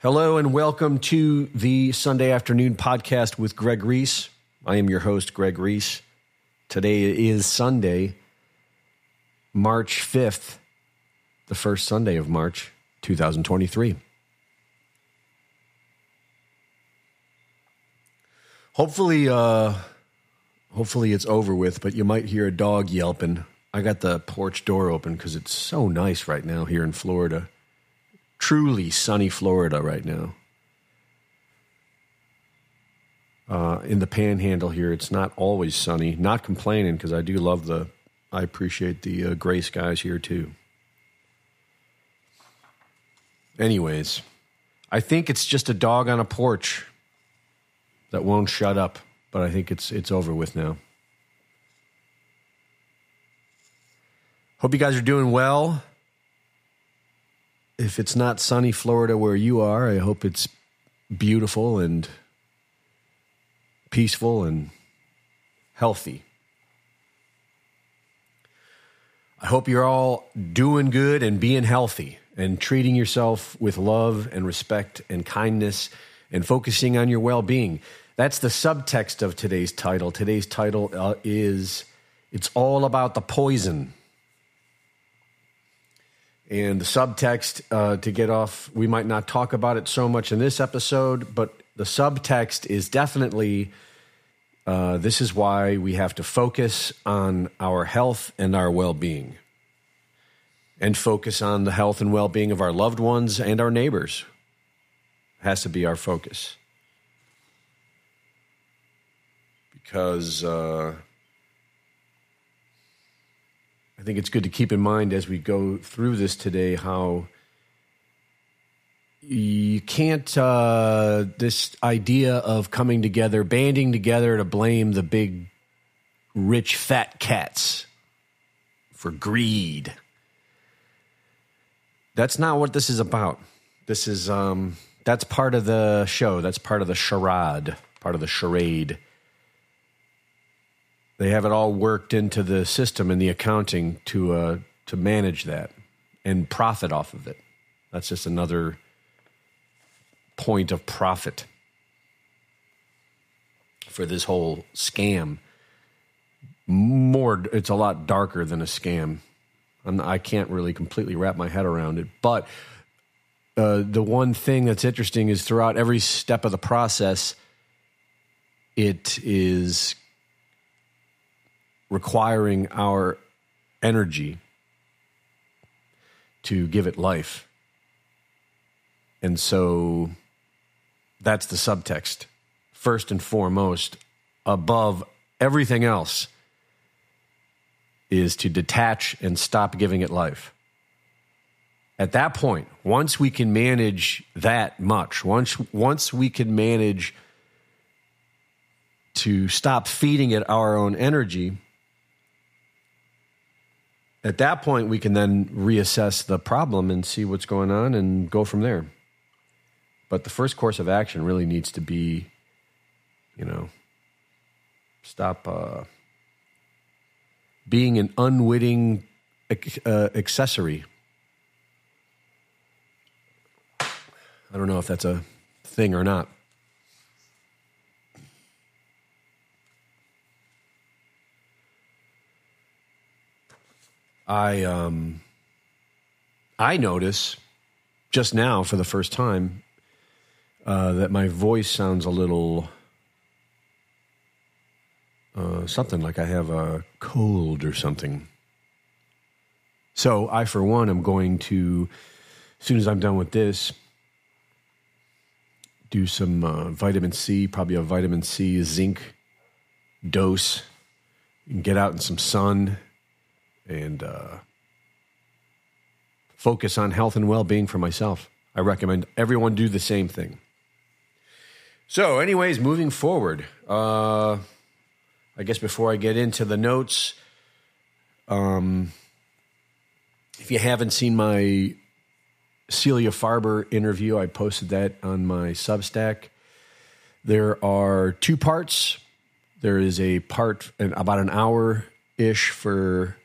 Hello and welcome to the Sunday afternoon podcast with Greg Reese. I am your host, Greg Reese. Today is Sunday, March 5th, the first Sunday of March 2023. Hopefully, uh, hopefully it's over with, but you might hear a dog yelping. I got the porch door open because it's so nice right now here in Florida truly sunny Florida right now. Uh, in the panhandle here, it's not always sunny. Not complaining because I do love the, I appreciate the uh, gray skies here too. Anyways, I think it's just a dog on a porch that won't shut up, but I think it's it's over with now. Hope you guys are doing well if it's not sunny Florida where you are, I hope it's beautiful and peaceful and healthy. I hope you're all doing good and being healthy and treating yourself with love and respect and kindness and focusing on your well being. That's the subtext of today's title. Today's title uh, is It's All About the Poison. And the subtext uh, to get off, we might not talk about it so much in this episode, but the subtext is definitely uh, this is why we have to focus on our health and our well being, and focus on the health and well being of our loved ones and our neighbors. Has to be our focus. Because. Uh, I think it's good to keep in mind as we go through this today how you can't, uh, this idea of coming together, banding together to blame the big, rich, fat cats for greed. That's not what this is about. This is, um, that's part of the show. That's part of the charade, part of the charade they have it all worked into the system and the accounting to uh, to manage that and profit off of it. That's just another point of profit for this whole scam. More, it's a lot darker than a scam. I'm, I can not really completely wrap my head around it, but uh, the one thing that's interesting is throughout every step of the process, it is requiring our energy to give it life. And so that's the subtext. First and foremost, above everything else, is to detach and stop giving it life. At that point, once we can manage that much, once, once we can manage to stop feeding it our own energy, at that point, we can then reassess the problem and see what's going on and go from there. But the first course of action really needs to be, you know, stop uh, being an unwitting uh, accessory. I don't know if that's a thing or not. I um, I notice just now for the first time uh, that my voice sounds a little uh, something like I have a cold or something. So I, for one, am going to, as soon as I'm done with this, do some uh, vitamin C, probably a vitamin C zinc dose, and get out in some sun and uh, focus on health and well being for myself. I recommend everyone do the same thing. So, anyways, moving forward, uh, I guess before I get into the notes, um, if you haven't seen my Celia Farber interview, I posted that on my Substack. There are two parts. There is a part about an hour ish for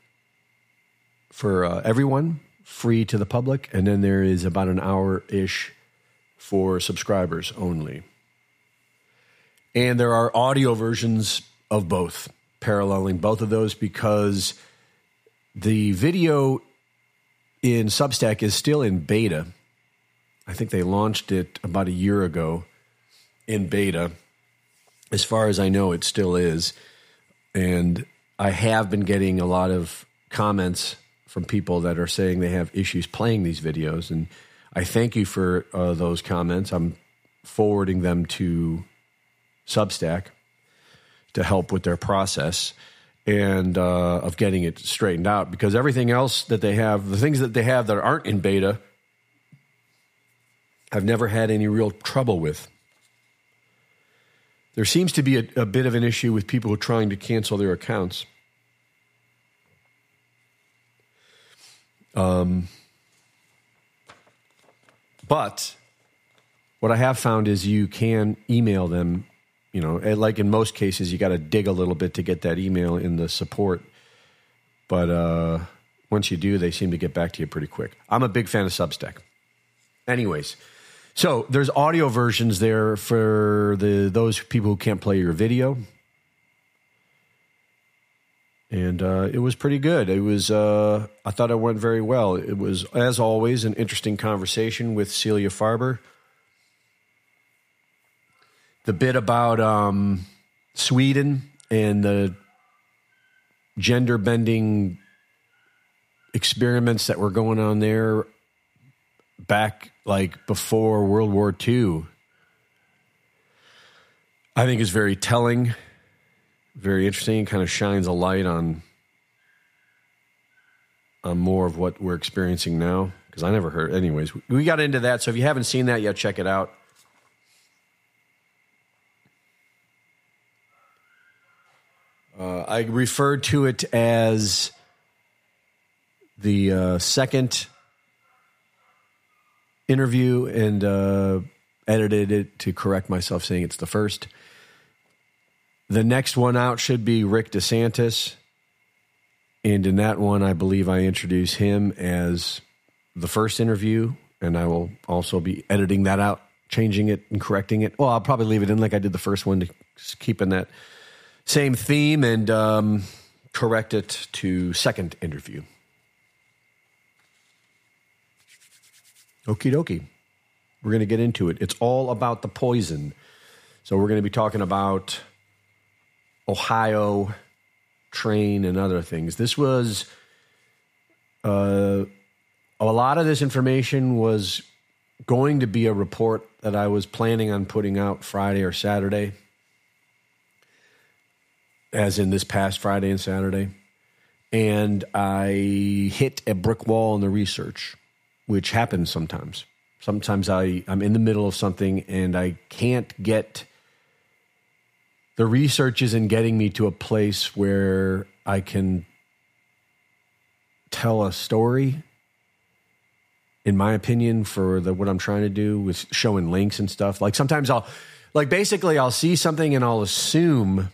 for uh, everyone, free to the public, and then there is about an hour ish for subscribers only. And there are audio versions of both, paralleling both of those because the video in Substack is still in beta. I think they launched it about a year ago in beta. As far as I know, it still is. And I have been getting a lot of comments from people that are saying they have issues playing these videos. And I thank you for uh, those comments. I'm forwarding them to Substack to help with their process and uh, of getting it straightened out because everything else that they have, the things that they have that aren't in beta, I've never had any real trouble with. There seems to be a, a bit of an issue with people who are trying to cancel their accounts. Um, but what I have found is you can email them you know, like in most cases, you got to dig a little bit to get that email in the support. But uh, once you do, they seem to get back to you pretty quick. I'm a big fan of Substack. Anyways, so there's audio versions there for the those people who can't play your video, and uh, it was pretty good. It was uh, I thought it went very well. It was as always an interesting conversation with Celia Farber the bit about um, Sweden and the gender bending experiments that were going on there back like before World War II, I think is very telling, very interesting, kind of shines a light on on more of what we're experiencing now. Because I never heard, anyways. We got into that, so if you haven't seen that yet, check it out. Uh, I referred to it as the uh, second interview and uh, edited it to correct myself, saying it's the first. The next one out should be Rick DeSantis. And in that one, I believe I introduce him as the first interview, and I will also be editing that out, changing it and correcting it. Well, I'll probably leave it in like I did the first one to keep in that same theme and um, correct it to second interview. Okie dokie. We're going to get into it. It's all about the poison. So we're going to be talking about Ohio train and other things. This was uh, a lot of this information was going to be a report that I was planning on putting out Friday or Saturday as in this past Friday and Saturday. And I hit a brick wall in the research, which happens sometimes. Sometimes I, I'm in the middle of something and I can't get the research isn't getting me to a place where I can tell a story in my opinion for the what I'm trying to do with showing links and stuff. Like sometimes I'll like basically I'll see something and I'll assume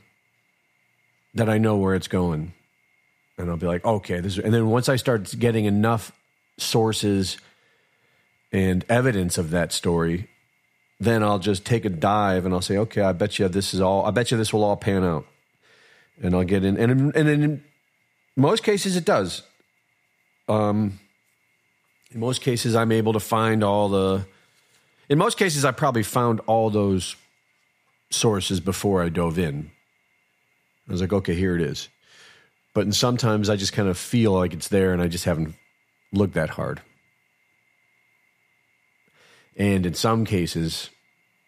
that I know where it's going. And I'll be like, okay, this is and then once I start getting enough sources and evidence of that story, then I'll just take a dive and I'll say, okay, I bet you this is all I bet you this will all pan out. And I'll get in and and in most cases it does. Um in most cases I'm able to find all the in most cases I probably found all those sources before I dove in I was like, okay, here it is. But in sometimes I just kind of feel like it's there and I just haven't looked that hard. And in some cases,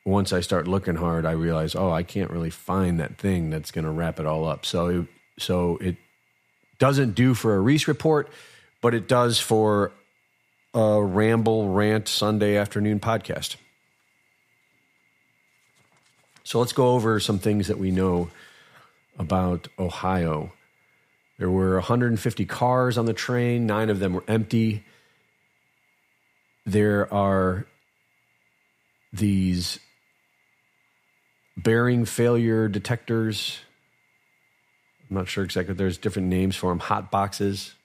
once I start looking hard, I realize, oh, I can't really find that thing that's going to wrap it all up. So, it, so it doesn't do for a Reese report, but it does for a ramble rant Sunday afternoon podcast. So let's go over some things that we know about Ohio. There were 150 cars on the train, nine of them were empty. There are these bearing failure detectors. I'm not sure exactly. There's different names for them. Hot boxes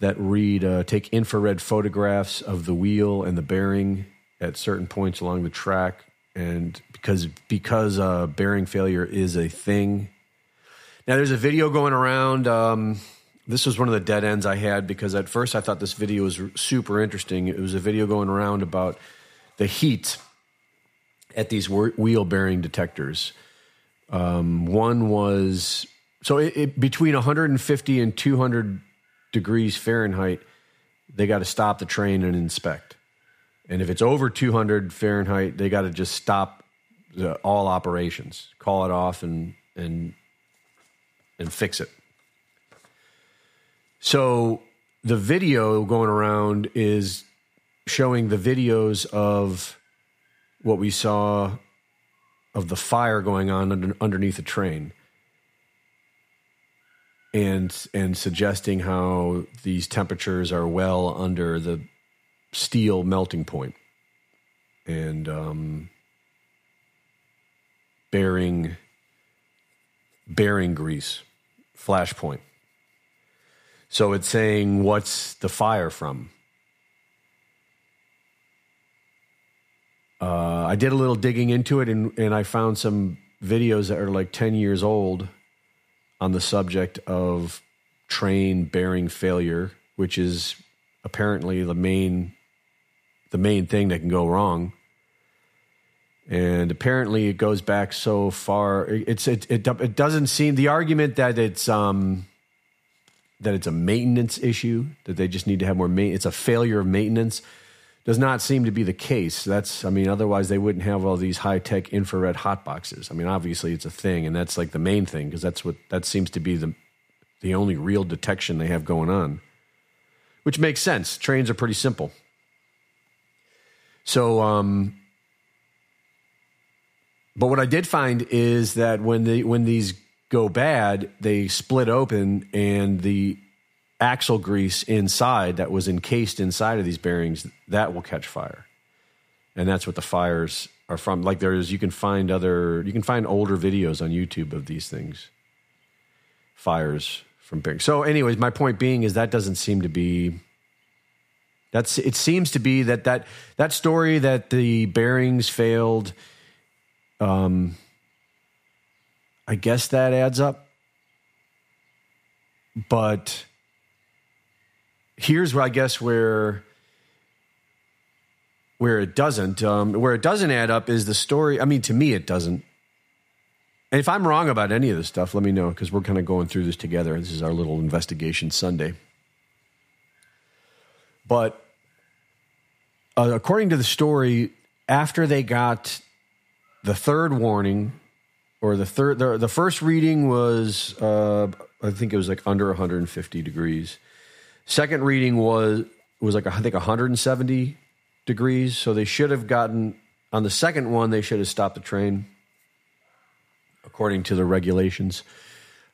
that read, uh, take infrared photographs of the wheel and the bearing at certain points along the track, and because because uh, bearing failure is a thing. Now, there's a video going around. Um, this was one of the dead ends I had because at first I thought this video was super interesting. It was a video going around about the heat at these wheel bearing detectors. Um, one was so it, it, between 150 and 200 degrees Fahrenheit, they got to stop the train and inspect. And if it's over 200 Fahrenheit, they got to just stop the, all operations, call it off, and and and fix it. So the video going around is showing the videos of what we saw of the fire going on under, underneath the train and and suggesting how these temperatures are well under the steel melting point and um, bearing bearing grease flashpoint. So it's saying what's the fire from uh, i did a little digging into it and, and i found some videos that are like 10 years old on the subject of train bearing failure, which is apparently the main the main thing that can go wrong. And apparently, it goes back so far. It's it it, it doesn't seem the argument that it's um that it's a maintenance issue that they just need to have more maintenance. It's a failure of maintenance does not seem to be the case. That's, I mean, otherwise they wouldn't have all these high tech infrared hot boxes. I mean, obviously it's a thing, and that's like the main thing because that's what that seems to be the the only real detection they have going on, which makes sense. Trains are pretty simple. So, um, but what I did find is that when the when these go bad, they split open and the axle grease inside that was encased inside of these bearings that will catch fire. And that's what the fires are from. Like there's you can find other you can find older videos on youtube of these things. Fires from bearings. So anyways my point being is that doesn't seem to be that's it seems to be that that that story that the bearings failed um i guess that adds up. But here's where I guess where where it doesn't um, where it doesn't add up is the story. I mean, to me, it doesn't. And if I'm wrong about any of this stuff, let me know because we're kind of going through this together. This is our little investigation Sunday. But uh, according to the story, after they got the third warning, or the third, the, the first reading was, uh, I think it was like under 150 degrees. Second reading was was like I think 170 degrees, so they should have gotten on the second one. They should have stopped the train according to the regulations.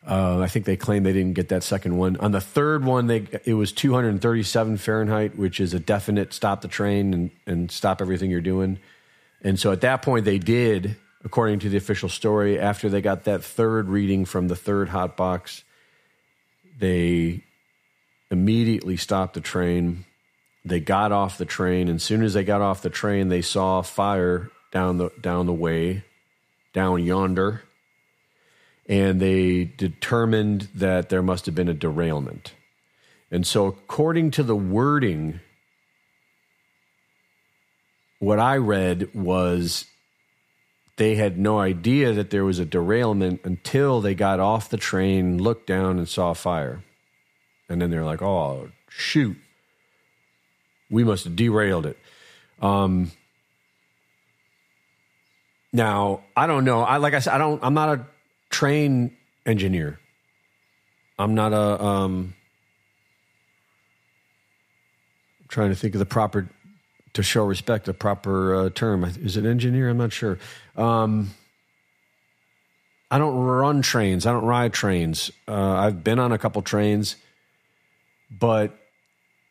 Uh, I think they claimed they didn't get that second one. On the third one, they it was 237 Fahrenheit, which is a definite stop the train and, and stop everything you're doing. And so at that point, they did, according to the official story, after they got that third reading from the third hot box, they immediately stopped the train. They got off the train, and as soon as they got off the train, they saw fire down the down the way, down yonder, and they determined that there must have been a derailment. And so, according to the wording, what I read was they had no idea that there was a derailment until they got off the train, looked down, and saw fire. And then they're like, oh, shoot, we must have derailed it. Um, now, I don't know. I like I said, I don't. I'm not a train engineer. I'm not a. Um, I'm trying to think of the proper to show respect. The proper uh, term is it engineer? I'm not sure. Um, I don't run trains. I don't ride trains. Uh, I've been on a couple trains. But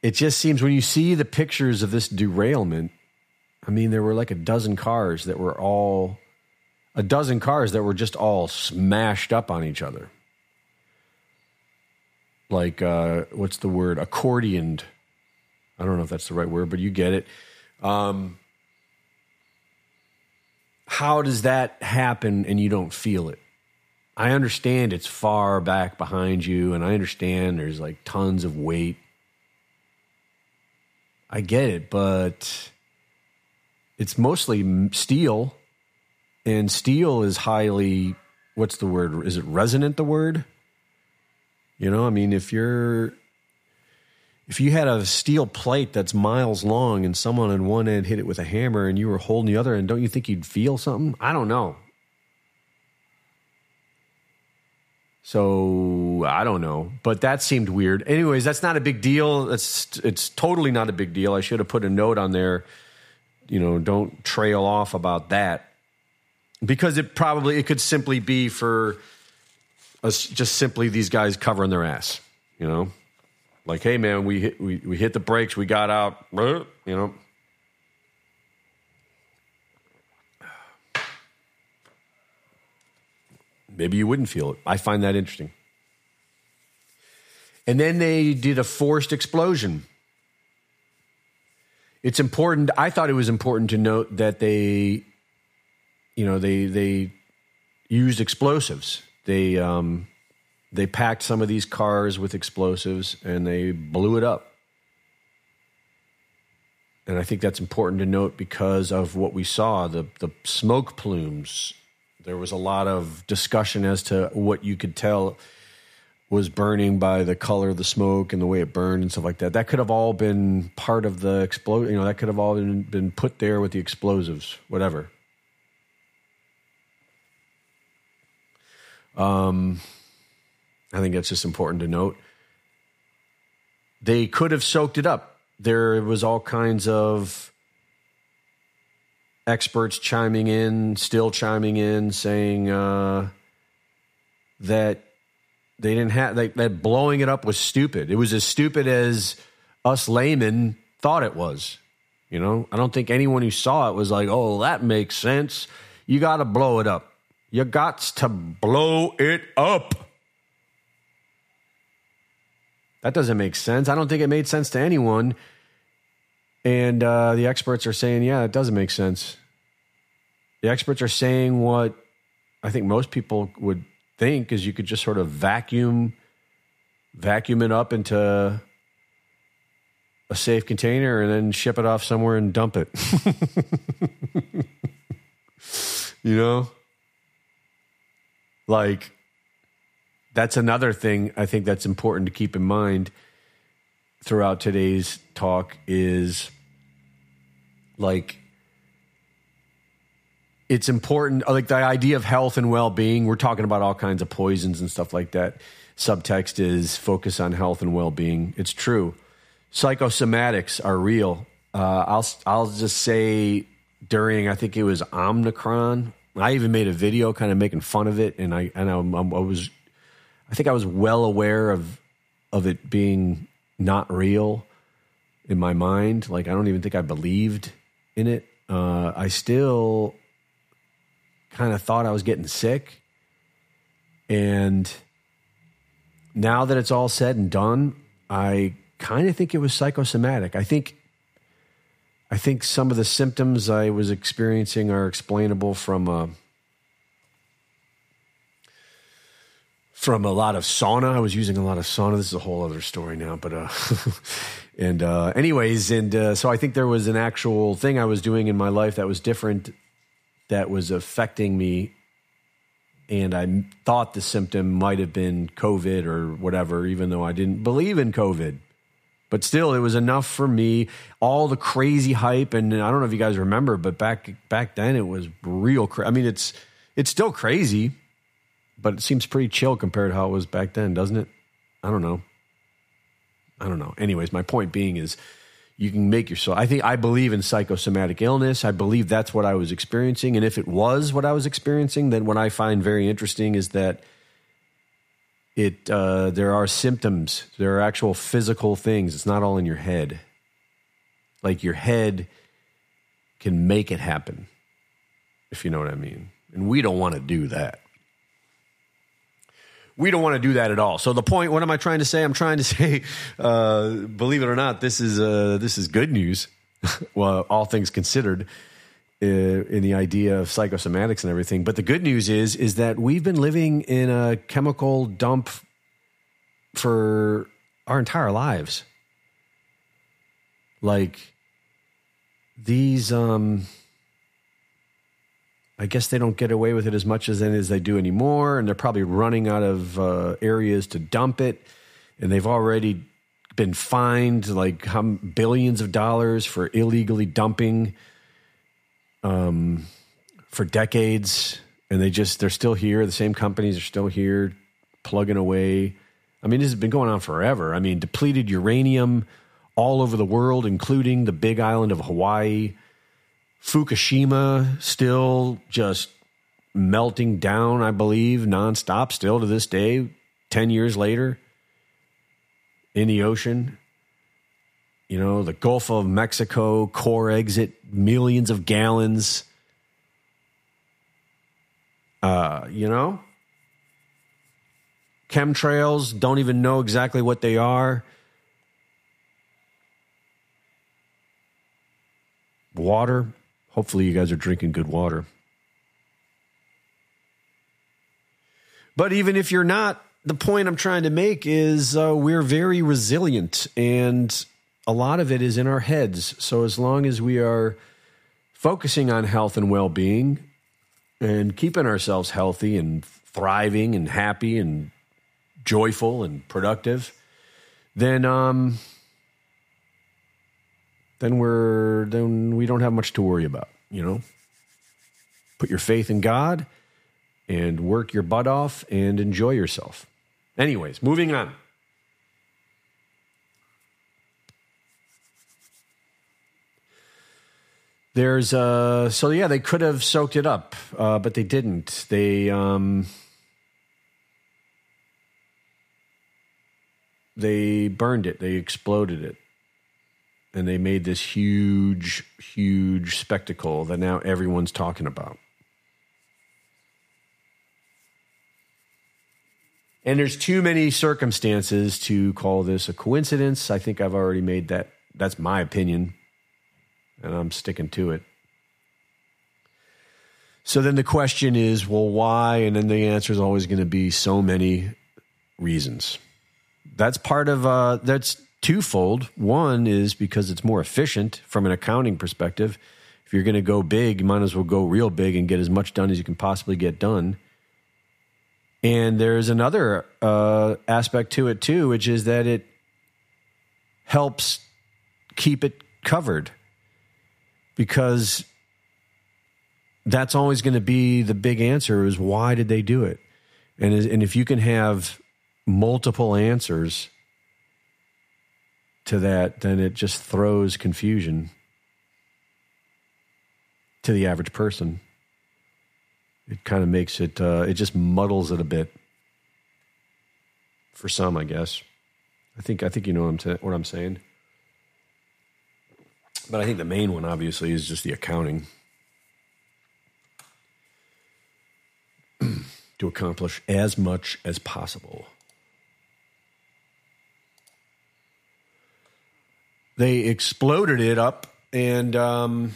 it just seems when you see the pictures of this derailment, I mean, there were like a dozen cars that were all, a dozen cars that were just all smashed up on each other. Like, uh, what's the word? Accordioned. I don't know if that's the right word, but you get it. Um, how does that happen and you don't feel it? I understand it's far back behind you, and I understand there's like tons of weight. I get it, but it's mostly steel, and steel is highly what's the word? Is it resonant? The word? You know, I mean, if you're if you had a steel plate that's miles long and someone on one end hit it with a hammer and you were holding the other end, don't you think you'd feel something? I don't know. So I don't know, but that seemed weird. Anyways, that's not a big deal. It's it's totally not a big deal. I should have put a note on there. You know, don't trail off about that because it probably it could simply be for us just simply these guys covering their ass. You know, like hey man, we hit we, we hit the brakes, we got out. You know, Maybe you wouldn't feel it. I find that interesting. And then they did a forced explosion. It's important. I thought it was important to note that they, you know, they they used explosives. They um, they packed some of these cars with explosives and they blew it up. And I think that's important to note because of what we saw the the smoke plumes there was a lot of discussion as to what you could tell was burning by the color of the smoke and the way it burned and stuff like that. That could have all been part of the explode. You know, that could have all been, been put there with the explosives, whatever. Um, I think that's just important to note. They could have soaked it up. There was all kinds of experts chiming in, still chiming in, saying uh, that they didn't have like, that blowing it up was stupid. It was as stupid as us laymen thought it was. You know, I don't think anyone who saw it was like, "Oh, that makes sense." You got to blow it up. You got to blow it up. That doesn't make sense. I don't think it made sense to anyone. And uh, the experts are saying, yeah, it doesn't make sense. The experts are saying what I think most people would think is you could just sort of vacuum vacuum it up into a safe container and then ship it off somewhere and dump it. you know? Like that's another thing I think that's important to keep in mind throughout today's talk is like it's important like the idea of health and well-being we're talking about all kinds of poisons and stuff like that. Subtext is focus on health and well-being. It's true. Psychosomatics are real. Uh, i'll i'll just say during i think it was omicron i even made a video kind of making fun of it and i and I, I was i think i was well aware of of it being not real in my mind. Like I don't even think I believed in it. Uh, I still kind of thought I was getting sick, and now that it's all said and done, I kind of think it was psychosomatic. I think I think some of the symptoms I was experiencing are explainable from uh, from a lot of sauna. I was using a lot of sauna. This is a whole other story now, but uh, and uh, anyways, and uh, so I think there was an actual thing I was doing in my life that was different, that was affecting me, and I thought the symptom might have been COVID or whatever, even though I didn't believe in COVID. But still, it was enough for me. All the crazy hype, and I don't know if you guys remember, but back back then it was real. Cra- I mean, it's it's still crazy but it seems pretty chill compared to how it was back then, doesn't it? I don't know. I don't know. Anyways, my point being is you can make yourself. I think I believe in psychosomatic illness. I believe that's what I was experiencing. And if it was what I was experiencing, then what I find very interesting is that it uh, there are symptoms. There are actual physical things. It's not all in your head. Like your head can make it happen, if you know what I mean. And we don't want to do that. We don't want to do that at all. So the point, what am I trying to say? I'm trying to say, uh, believe it or not, this is uh, this is good news. well, all things considered, uh, in the idea of psychosomatics and everything. But the good news is is that we've been living in a chemical dump for our entire lives. Like these um I guess they don't get away with it as much as as they do anymore, and they're probably running out of uh, areas to dump it, and they've already been fined like how billions of dollars for illegally dumping um, for decades, and they just they're still here. The same companies are still here, plugging away. I mean, this has been going on forever. I mean, depleted uranium all over the world, including the Big Island of Hawaii. Fukushima still just melting down, I believe, nonstop, still to this day, 10 years later in the ocean. You know, the Gulf of Mexico Corexit, millions of gallons. Uh, you know, chemtrails, don't even know exactly what they are. Water, hopefully, you guys are drinking good water. But even if you're not, the point I'm trying to make is uh, we're very resilient, and a lot of it is in our heads. So as long as we are focusing on health and well being and keeping ourselves healthy and thriving and happy and joyful and productive, then um, then we're then we don't have much to worry about. You know, put your faith in God and work your butt off and enjoy yourself. Anyways, moving on. There's uh so yeah, they could have soaked it up, uh, but they didn't. They um they burned it, they exploded it. And they made this huge, huge spectacle that now everyone's talking about. And there's too many circumstances to call this a coincidence. I think I've already made that. That's my opinion. And I'm sticking to it. So then the question is, well, why? And then the answer is always going to be so many reasons. That's part of, uh, that's twofold. One is because it's more efficient from an accounting perspective. If you're going to go big, you might as well go real big and get as much done as you can possibly get done. And there's another uh, aspect to it too, which is that it helps keep it covered because that's always going to be the big answer is why did they do it? And, and if you can have multiple answers to that, then it just throws confusion to the average person. It kind of makes it uh, it just muddles it a bit for some i guess. I think i think you know what i'm, what I'm saying. But i think the main one obviously is just the accounting. To accomplish as much as possible they exploded it up and um,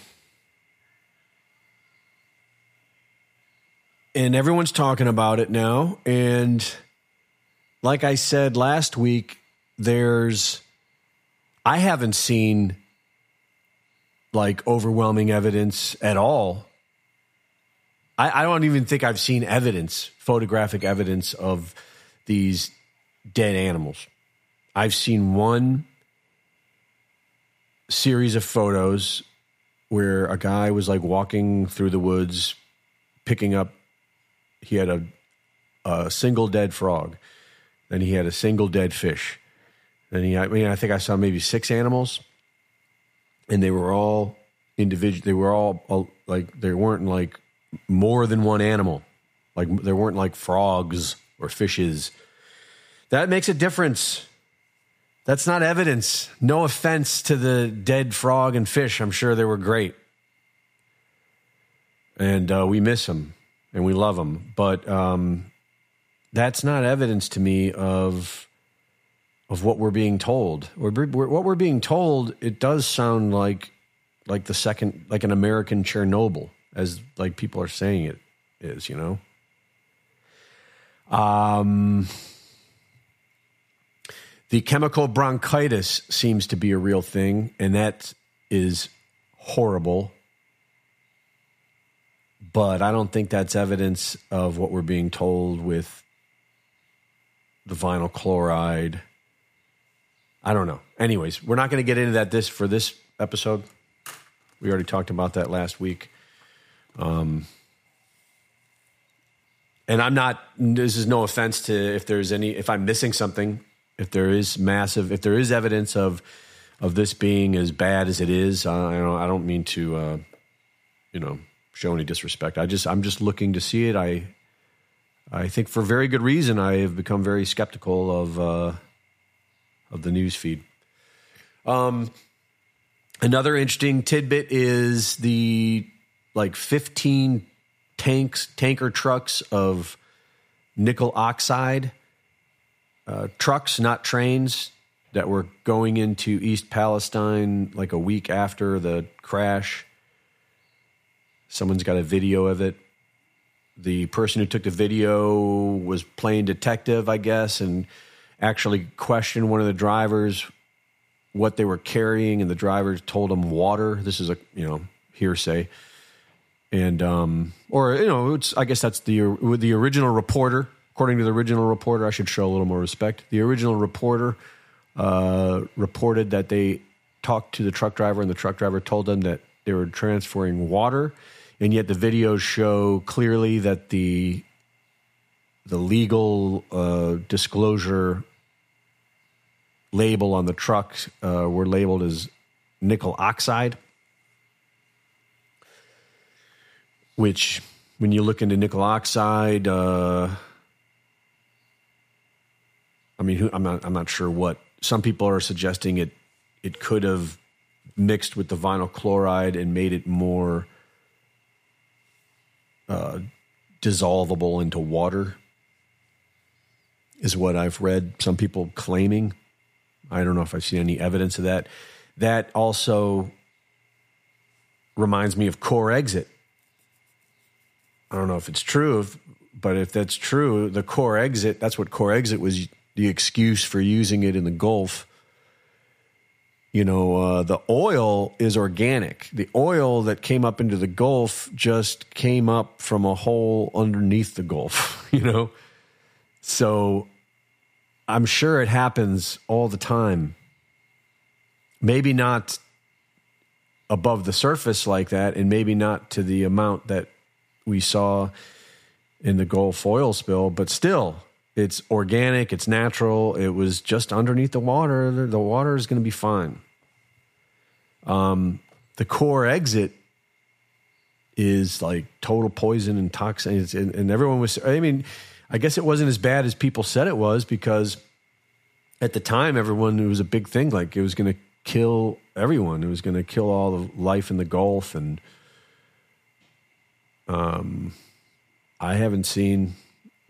and everyone's talking about it now. And like I said last week, there's, I haven't seen like overwhelming evidence at all. I, I don't even think I've seen evidence, photographic evidence of these dead animals. I've seen one series of photos where a guy was like walking through the woods picking up he had a, a single dead frog. Then he had a single dead fish. Then he, I mean, I think I saw maybe six animals, and they were all individual. They were all, all like they weren't like more than one animal. Like there weren't like frogs or fishes. That makes a difference. That's not evidence. No offense to the dead frog and fish. I'm sure they were great. And uh, we miss them and we love them. But um, that's not evidence to me of of what we're being told. We're, we're, what we're being told, it does sound like like the second, like an American Chernobyl, as like people are saying it is, you know. Um, the chemical bronchitis seems to be a real thing, and that is horrible. But I don't think that's evidence of what we're being told with the vinyl chloride. I don't know. Anyways, we're not going to get into that this for this episode. We already talked about that last week. Um, and I'm not. This is no offense to if there's any. If I'm missing something, if there is massive, if there is evidence of of this being as bad as it is, I don't. I don't mean to, uh, you know, show any disrespect. I just. I'm just looking to see it. I. I think for very good reason, I have become very skeptical of uh, of the news feed. Um, another interesting tidbit is the like 15 tanks, tanker trucks of nickel oxide uh, trucks, not trains, that were going into East Palestine like a week after the crash. Someone's got a video of it. The person who took the video was playing detective, I guess, and actually questioned one of the drivers what they were carrying, and the driver told him water. This is a you know hearsay and um, or you know, it's I guess that's the the original reporter. According to the original reporter, I should show a little more respect. The original reporter uh, reported that they talked to the truck driver, and the truck driver told them that they were transferring water, and yet the videos show clearly that the the legal uh, disclosure label on the trucks uh, were labeled as nickel oxide. which when you look into nickel oxide, uh, I mean, I'm not, I'm not sure what. Some people are suggesting it, it could have mixed with the vinyl chloride and made it more uh, dissolvable into water. Is what I've read. Some people claiming. I don't know if I've seen any evidence of that. That also reminds me of Corexit I don't know if it's true, but if that's true, the Corexit, that's what Corexit was the excuse for using it in the Gulf. You know, uh, the oil is organic. The oil that came up into the Gulf just came up from a hole underneath the Gulf, you know? So I'm sure it happens all the time. Maybe not above the surface like that, and maybe not to the amount that we saw in the Gulf oil spill, but still, it's organic, it's natural. It was just underneath the water. The water is going to be fine. Um, the Corexit is like total poison and toxin, and, and everyone was. I mean, I guess it wasn't as bad as people said it was because at the time, everyone it was a big thing. Like it was going to kill everyone. It was going to kill all the life in the Gulf and um, I haven't seen,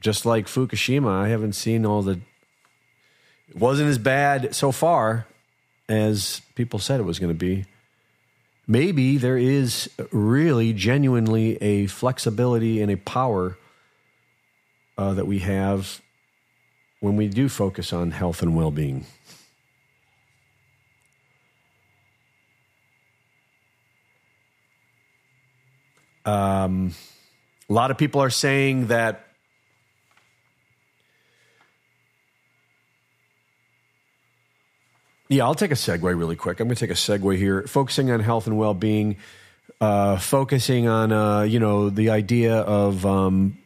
just like Fukushima, I haven't seen all the. It wasn't as bad so far as people said it was going to be. Maybe there is really genuinely a flexibility and a power uh, that we have when we do focus on health and well being. Um, a lot of people are saying that Yeah, I'll take a segue really quick. I'm going to take a segue here, focusing on health and well being, uh, focusing on uh, you know the idea of um,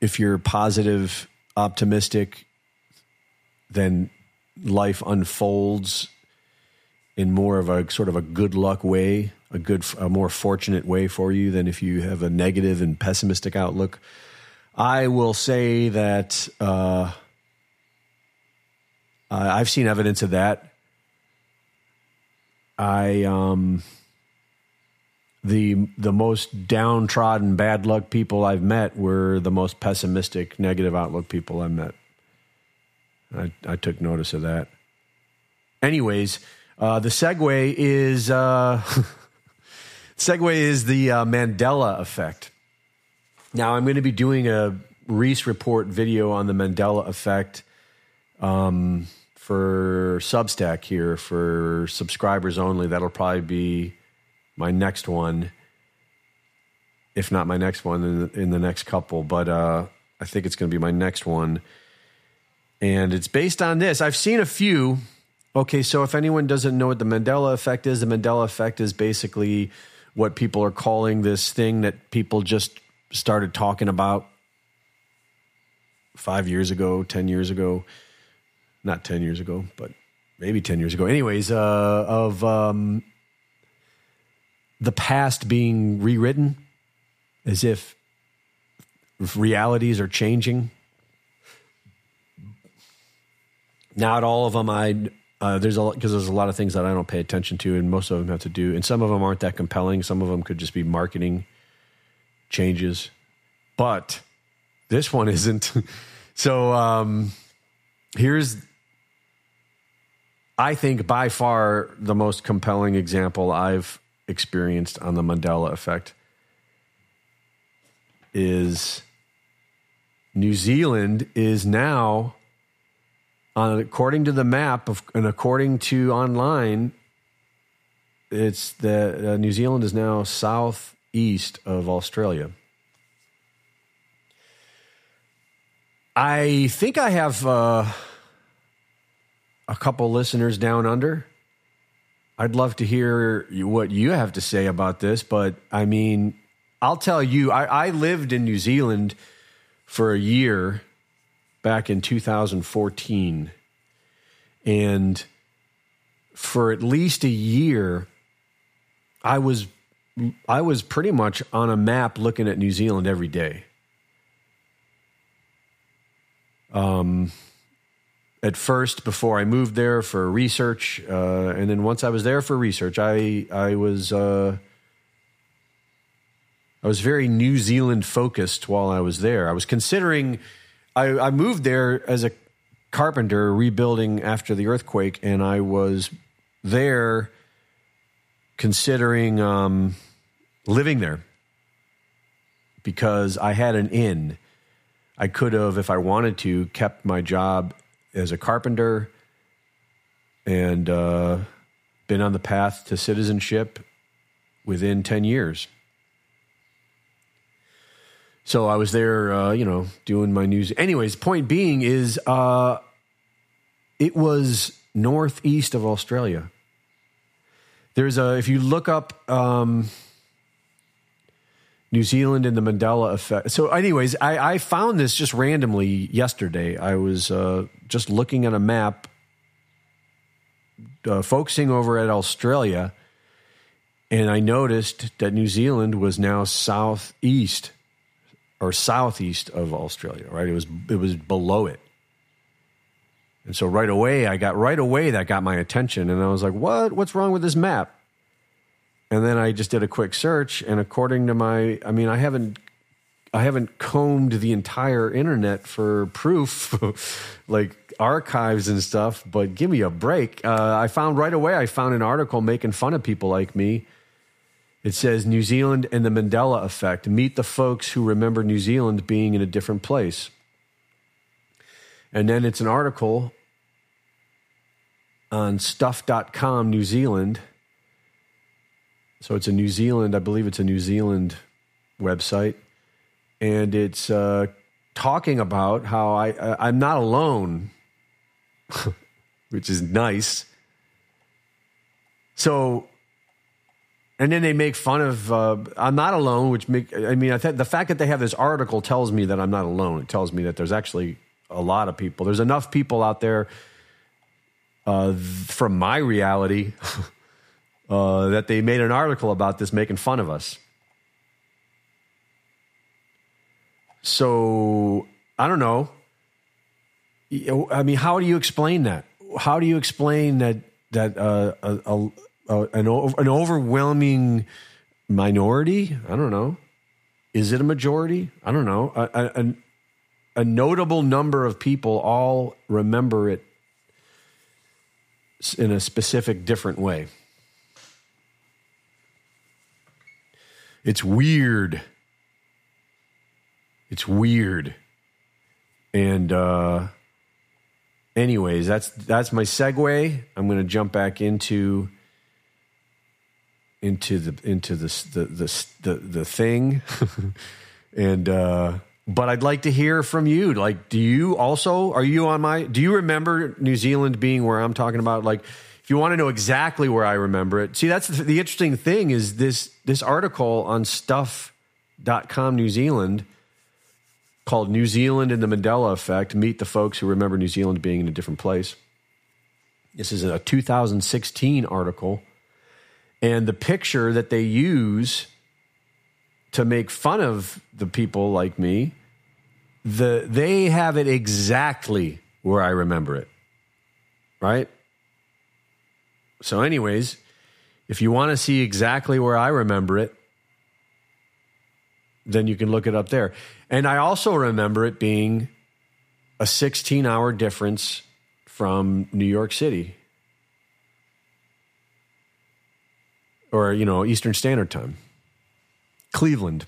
if you're positive, optimistic, then life unfolds in more of a sort of a good luck way a good, a more fortunate way for you than if you have a negative and pessimistic outlook. I will say that uh, I've seen evidence of that. I um, the the most downtrodden, bad luck people I've met were the most pessimistic, negative outlook people I met. I, I took notice of that. Anyways, Uh, the segue is uh, segue is the uh, Mandela effect. Now I'm going to be doing a Reese report video on the Mandela effect um, for Substack here for subscribers only. That'll probably be my next one, if not my next one in the, in the next couple. But uh, I think it's going to be my next one, and it's based on this. I've seen a few. Okay, so if anyone doesn't know what the Mandela effect is, the Mandela effect is basically what people are calling this thing that people just started talking about five years ago, 10 years ago. Not 10 years ago, but maybe 10 years ago. Anyways, uh, of um, the past being rewritten as if realities are changing. Not all of them I uh, there's a because there's a lot of things that I don't pay attention to, and most of them have to do, and some of them aren't that compelling. Some of them could just be marketing changes, but this one isn't. so um, here's, I think, by far the most compelling example I've experienced on the Mandela effect is New Zealand is now uh, according to the map of, and according to online, it's that uh, New Zealand is now southeast of Australia. I think I have uh, a couple listeners down under. I'd love to hear what you have to say about this, but I mean, I'll tell you, I, I lived in New Zealand for a year back in 2014. And for at least a year, I was I was pretty much on a map looking at New Zealand every day. Um, at first, before I moved there for research, uh, and then once I was there for research, I I was uh, I was very New Zealand focused while I was there. I was considering I, I moved there as a carpenter rebuilding after the earthquake, and I was there considering um, living there because I had an inn. I could have, if I wanted to, kept my job as a carpenter and uh, been on the path to citizenship within 10 years. So I was there, uh, you know, doing my news. Anyways, point being is uh, it was northeast of Australia. There's a, if you look up um, New Zealand and the Mandela effect. So, anyways, I, I found this just randomly yesterday. I was uh, just looking at a map, uh, focusing over at Australia, and I noticed that New Zealand was now southeast or southeast of Australia, right? It was it was below it. And so right away I got right away that got my attention and I was like, "What? What's wrong with this map?" And then I just did a quick search and according to my I mean, I haven't I haven't combed the entire internet for proof, like archives and stuff, but give me a break. Uh, I found right away, I found an article making fun of people like me it says New Zealand and the Mandela effect. Meet the folks who remember New Zealand being in a different place. And then it's an article on stuff.com New Zealand. So it's a New Zealand, I believe it's a New Zealand website. And it's uh, talking about how I, I'm not alone, which is nice. So and then they make fun of uh, I'm not alone, which make I mean I think the fact that they have this article tells me that I'm not alone. It tells me that there's actually a lot of people. There's enough people out there uh, from my reality uh, that they made an article about this, making fun of us. So I don't know. I mean, how do you explain that? How do you explain that that uh, a, a an, an overwhelming minority. I don't know. Is it a majority? I don't know. A, a, a notable number of people all remember it in a specific different way. It's weird. It's weird. And uh anyways, that's that's my segue. I'm going to jump back into into the into the the the the, the thing, and uh, but I'd like to hear from you. Like, do you also are you on my? Do you remember New Zealand being where I'm talking about? Like, if you want to know exactly where I remember it, see that's the, the interesting thing is this this article on stuff.com New Zealand called New Zealand and the Mandela Effect. Meet the folks who remember New Zealand being in a different place. This is a 2016 article. And the picture that they use to make fun of the people like me, the, they have it exactly where I remember it. Right? So, anyways, if you want to see exactly where I remember it, then you can look it up there. And I also remember it being a 16 hour difference from New York City or, you know, Eastern Standard Time, Cleveland.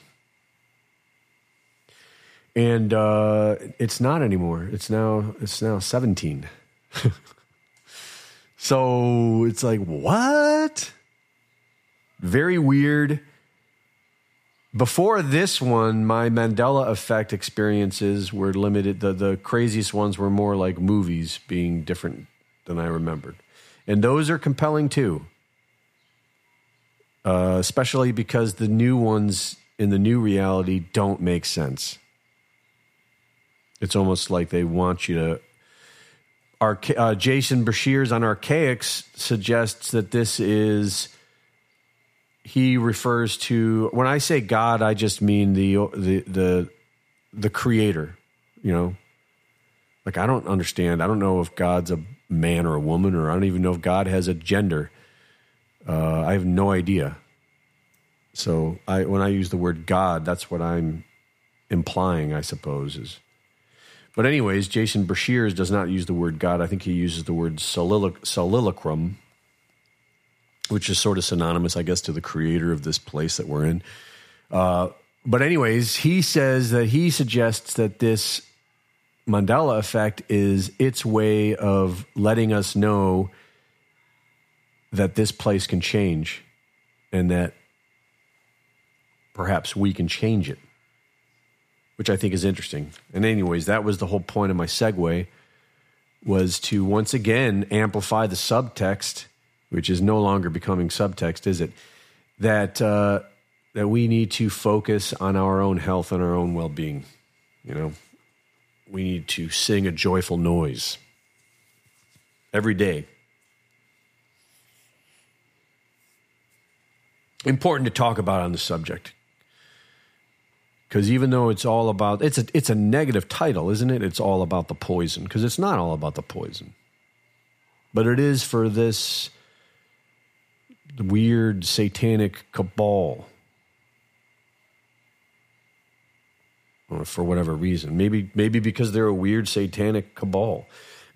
And uh, it's not anymore. It's now it's now 17. so it's like, what? Very weird before this one, my Mandela effect experiences were limited. The, the craziest ones were more like movies being different than I remembered. And those are compelling too, uh, especially because the new ones in the new reality don't make sense. It's almost like they want you to. Arca- uh, Jason Breshears on Archaix suggests that this is he refers to when I say God, I just mean the the the the creator, you know. Like I don't understand. I don't know if God's a man or a woman, or I don't even know if God has a gender. Uh, I have no idea. So I when I use the word God, that's what I'm implying, I suppose is. But anyways, Jason Breshears does not use the word God. I think he uses the word solilo- soliloquy which is sort of synonymous, I guess, to the creator of this place that we're in. Uh, but, anyways, he says that he suggests that this Mandela effect is its way of letting us know that this place can change and that perhaps we can change it, which I think is interesting. And, anyways, that was the whole point of my segue was to once again amplify the subtext which is no longer becoming subtext, is it? That uh, that we need to focus on our own health and our own well being. You know, we need to sing a joyful noise every day. Important to talk about on the subject because even though it's all about it's a it's a negative title, isn't it? It's all about the poison because it's not all about the poison, but it is for this weird satanic cabal. For whatever reason. Maybe maybe because they're a weird satanic cabal.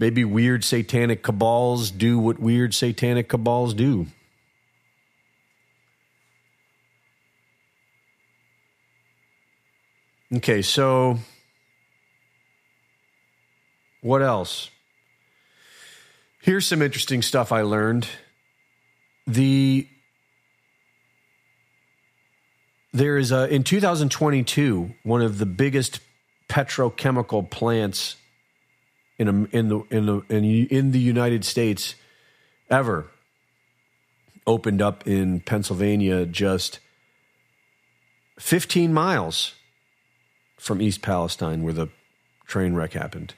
Maybe weird satanic cabals do what weird satanic cabals do. Okay, so what else? Here's some interesting stuff I learned the there is a in 2022 one of the biggest petrochemical plants in a, in the in the in, in the United States ever opened up in Pennsylvania just 15 miles from East Palestine where the train wreck happened.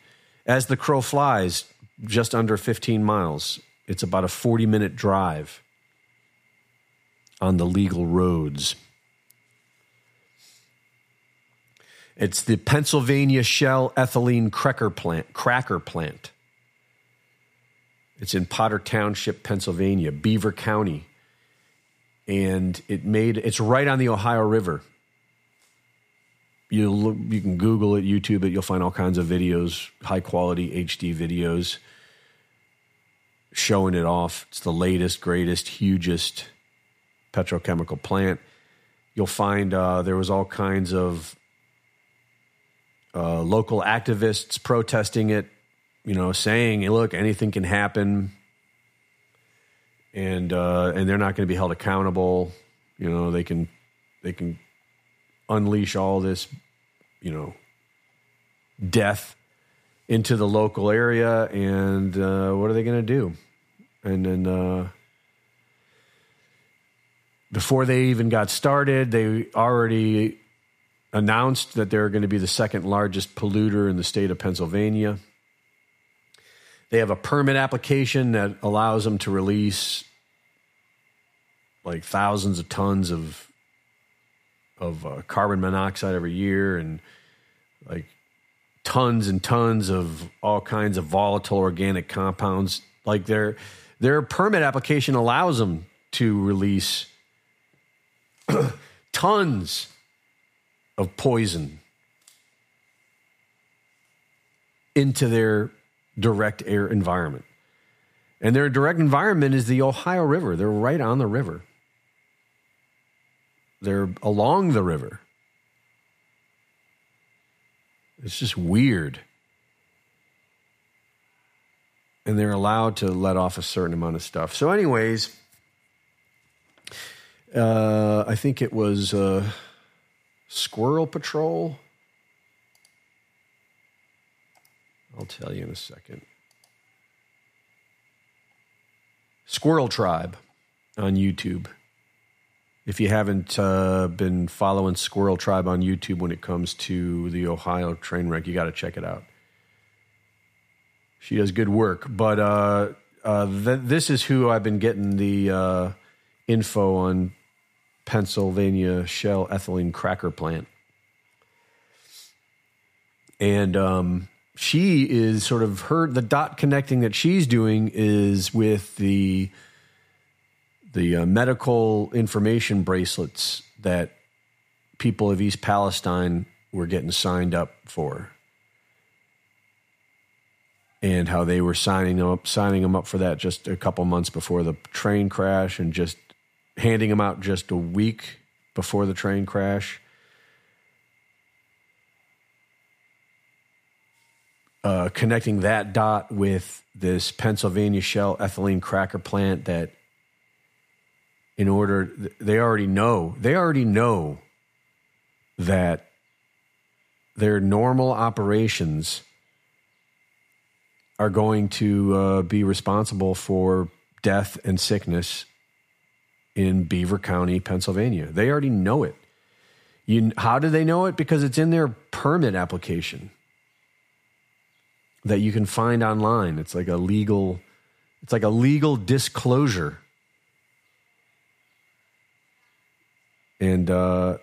As the crow flies, just under 15 miles. It's about a 40 minute drive on the legal roads. It's the Pennsylvania Shell ethylene cracker plant, cracker plant. It's in Potter Township, Pennsylvania, Beaver County. And it made it's right on the Ohio River. You look, you can Google it, YouTube it, you'll find all kinds of videos, high quality HD videos showing it off. It's the latest, greatest, hugest petrochemical plant. You'll find uh, there was all kinds of uh, local activists protesting it, you know, saying, "Look, anything can happen," and uh, and they're not going to be held accountable. You know, they can they can unleash all this, you know, death into the local area, and uh, what are they going to do? And then uh, before they even got started, they already announced that they're going to be the second largest polluter in the state of Pennsylvania. They have a permit application that allows them to release like thousands of tons of of uh, carbon monoxide every year and like tons and tons of all kinds of volatile organic compounds like their their permit application allows them to release tons of poison into their direct air environment. And their direct environment is the Ohio River. They're right on the river. They're along the river. It's just weird. And they're allowed to let off a certain amount of stuff. So, anyways, uh, I think it was uh, Squirrel Patrol. I'll tell you in a second. Squirrel Tribe on YouTube. If you haven't uh, been following Squirrel Tribe on YouTube when it comes to the Ohio train wreck, you got to check it out. She does good work. But uh, uh, th- this is who I've been getting the uh, info on Pennsylvania Shell ethylene cracker plant. And um, she is sort of her the dot connecting that she's doing is with the the uh, medical information bracelets that people of East Palestine were getting signed up for, and how they were signing them up, signing them up for that just a couple months before the train crash, and just handing them out just a week before the train crash. Uh, connecting that dot with this Pennsylvania Shell ethylene cracker plant that in order they already know they already know that their normal operations are going to uh, be responsible for death and sickness in Beaver County, Pennsylvania. They already know it. You, how do they know it? Because it's in their permit application that you can find online. It's like a legal, it's like a legal disclosure and uh,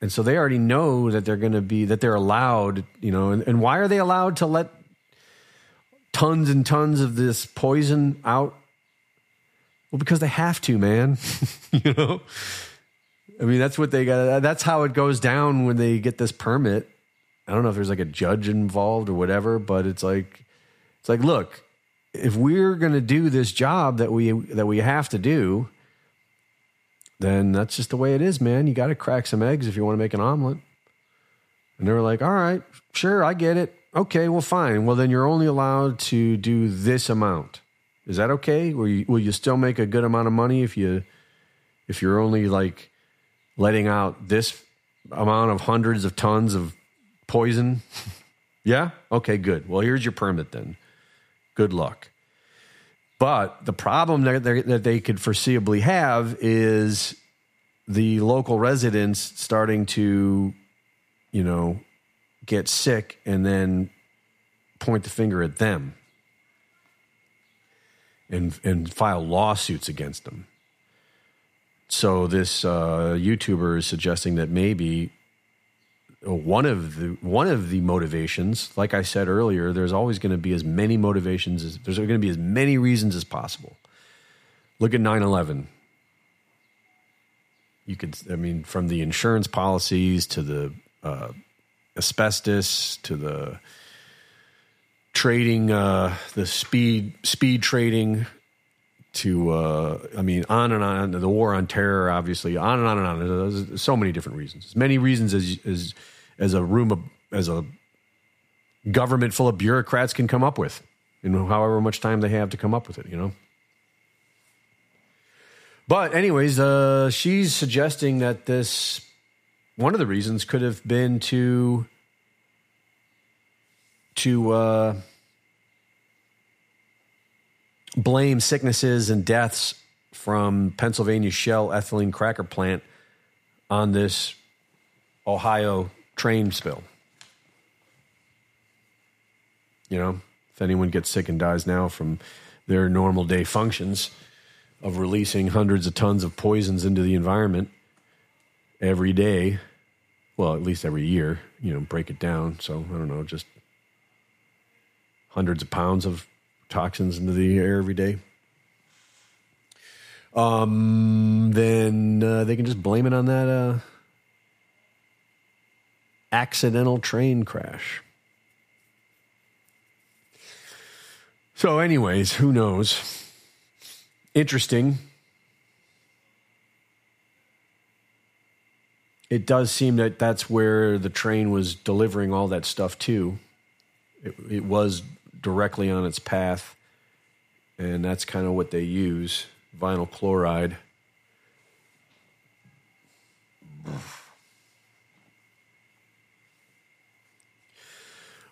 and so they already know that they're going to be that they're allowed, you know. And, and why are they allowed to let tons and tons of this poison out? Well, because they have to, man. you know, I mean, that's what they got. That's how it goes down when they get this permit. I don't know if there's like a judge involved or whatever, but it's like, it's like, look, if we're going to do this job that we that we have to do, then that's just the way it is, man. You got to crack some eggs if you want to make an omelet. And they were like, all right, sure, I get it. Okay, well, fine. Well, then you're only allowed to do this amount. Is that okay? Will you, will you still make a good amount of money if you if you're only like letting out this amount of hundreds of tons of poison? yeah? Okay, good. Well, here's your permit then. Good luck. But the problem that, that they could foreseeably have is the local residents starting to, you know, get sick and then point the finger at them and and file lawsuits against them. So this uh, YouTuber is suggesting that maybe one of the one of the motivations, like I said earlier, there's always going to be as many motivations as there's going to be as many reasons as possible. Look at 9/11. You could, I mean, from the insurance policies to the uh, asbestos to the trading, uh, the speed speed trading to uh, I mean, on and on. The war on terror, obviously, on and on and on. There's so many different reasons. As many reasons as as as a room of, as a government full of bureaucrats can come up with, know, however much time they have to come up with it. You know. But anyways, uh, she's suggesting that this one of the reasons could have been to to uh, blame sicknesses and deaths from Pennsylvania Shell ethylene cracker plant on this Ohio train spill. You know, if anyone gets sick and dies now from their normal day functions of releasing hundreds of tons of poisons into the environment every day, well, at least every year, you know, break it down. So I don't know, just hundreds of pounds of toxins into the air every day. Um, then uh, they can just blame it on that uh, accidental train crash. So, anyways, who knows? Interesting. It does seem that that's where the train was delivering all that stuff to. It, it was directly on its path, and that's kind of what they use vinyl chloride.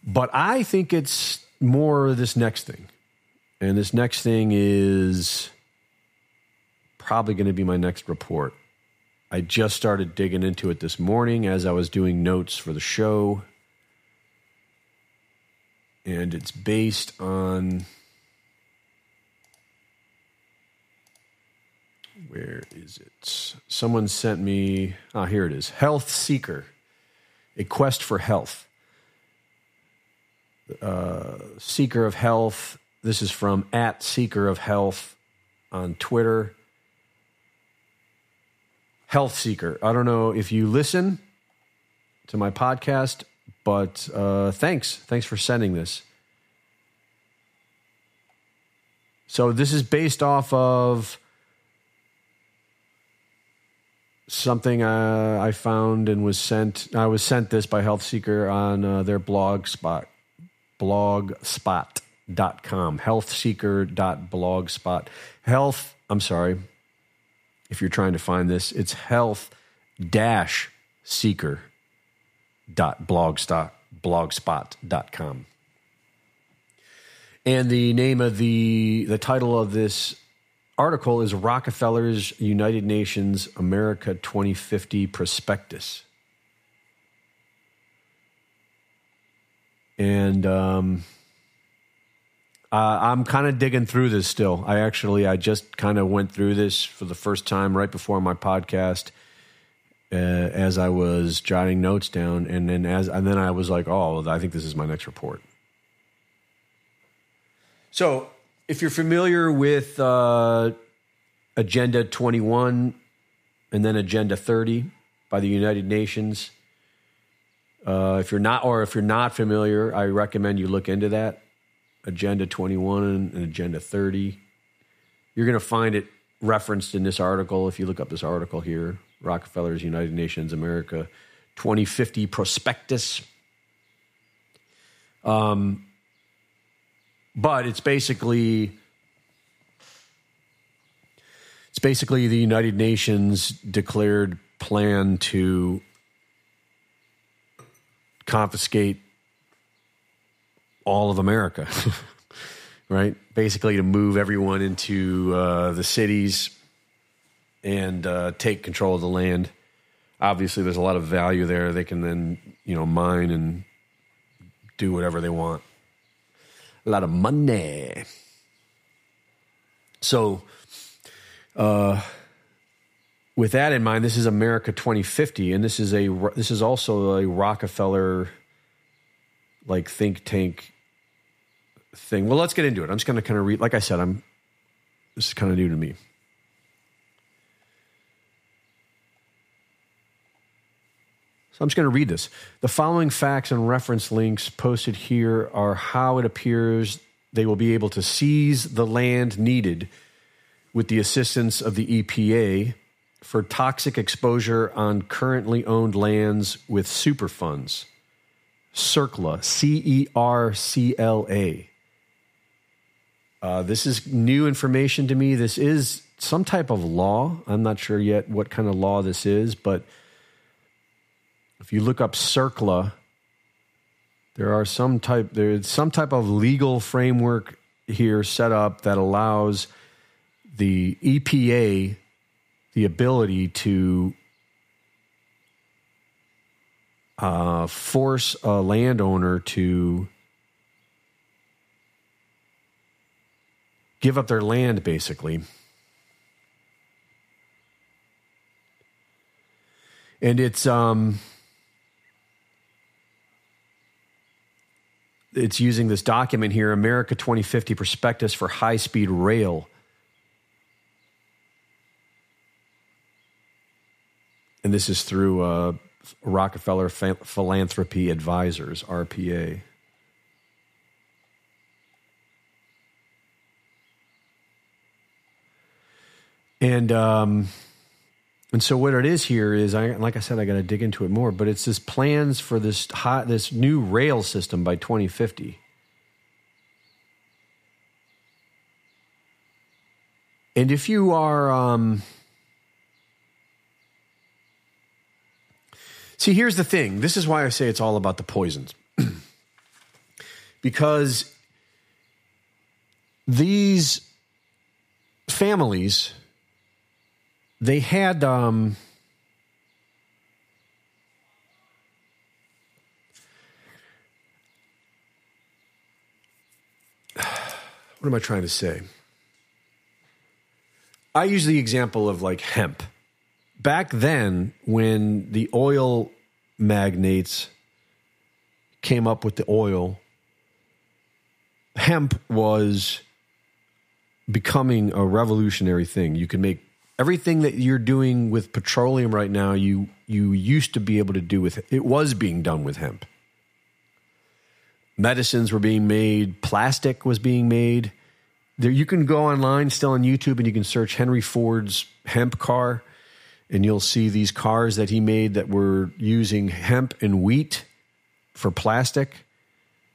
But I think it's more this next thing. And this next thing is probably going to be my next report. I just started digging into it this morning as I was doing notes for the show and it's based on where is it? Someone sent me, ah, here it is Health Seeker, a quest for health. Uh, Seeker of Health. This is from at Seeker of Health on Twitter. Health Seeker. I don't know if you listen to my podcast but uh, thanks. Thanks for sending this. So this is based off of something uh, I found and was sent. I was sent this by Health Seeker on uh, their blog spot, blogspot.com, healthseeker.blogspot. Health, I'm sorry, if you're trying to find this, it's health dash seeker blogspot.com. And the name of the the title of this article is Rockefeller's United Nations America 2050 Prospectus. And um, uh, I'm kind of digging through this still. I actually I just kind of went through this for the first time right before my podcast uh, as I was jotting notes down, and then as and then I was like, oh, I think this is my next report. So, if you're familiar with uh, Agenda 21 and then Agenda 30 by the United Nations, uh, if you're not, or if you're not familiar, I recommend you look into that Agenda 21 and Agenda 30. You're going to find it referenced in this article if you look up this article here. Rockefeller's United Nations America 2050 prospectus. Um, but it's basically it's basically the United Nations declared plan to confiscate all of America, right? Basically, to move everyone into uh, the cities and uh, take control of the land. Obviously, there's a lot of value there. They can then, you know, mine and do whatever they want. A lot of money. So, uh, with that in mind, this is America 2050, and this is a this is also a Rockefeller like think tank thing. Well, let's get into it. I'm just going to kind of read. Like I said, I'm this is kind of new to me. So I'm just going to read this. The following facts and reference links posted here are how it appears they will be able to seize the land needed with the assistance of the EPA for toxic exposure on currently owned lands with super funds. CERCLA, C E R C L A. Uh, this is new information to me. This is some type of law. I'm not sure yet what kind of law this is, but if you look up CERCLA, there are some type there's some type of legal framework here set up that allows the EPA the ability to uh, force a landowner to give up their land, basically. And it's um, it's using this document here, America 2050 Prospectus for High Speed Rail. And this is through uh, Rockefeller Philanthropy Advisors, RPA. And um, and so what it is here is, I like I said, I got to dig into it more. But it's this plans for this hot, this new rail system by 2050. And if you are, um, see, here's the thing. This is why I say it's all about the poisons, because these families they had um, what am I trying to say? I use the example of like hemp. Back then, when the oil magnates came up with the oil, hemp was becoming a revolutionary thing. You could make everything that you're doing with petroleum right now, you you used to be able to do with it was being done with hemp. Medicines were being made, plastic was being made. There you can go online still on YouTube and you can search Henry Ford's hemp car and you'll see these cars that he made that were using hemp and wheat for plastic.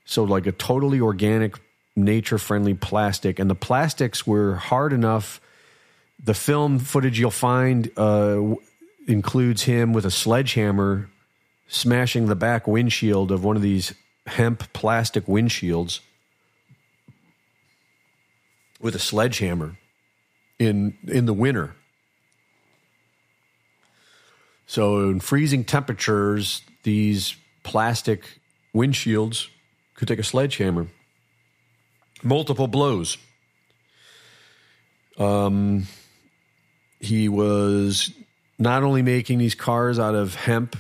So like a totally organic nature friendly plastic and the plastics were hard enough the film footage you'll find uh, includes him with a sledgehammer smashing the back windshield of one of these hemp plastic windshields with a sledgehammer in in the winter. So in freezing temperatures, these plastic windshields could take a sledgehammer. Multiple blows. Um, he was not only making these cars out of hemp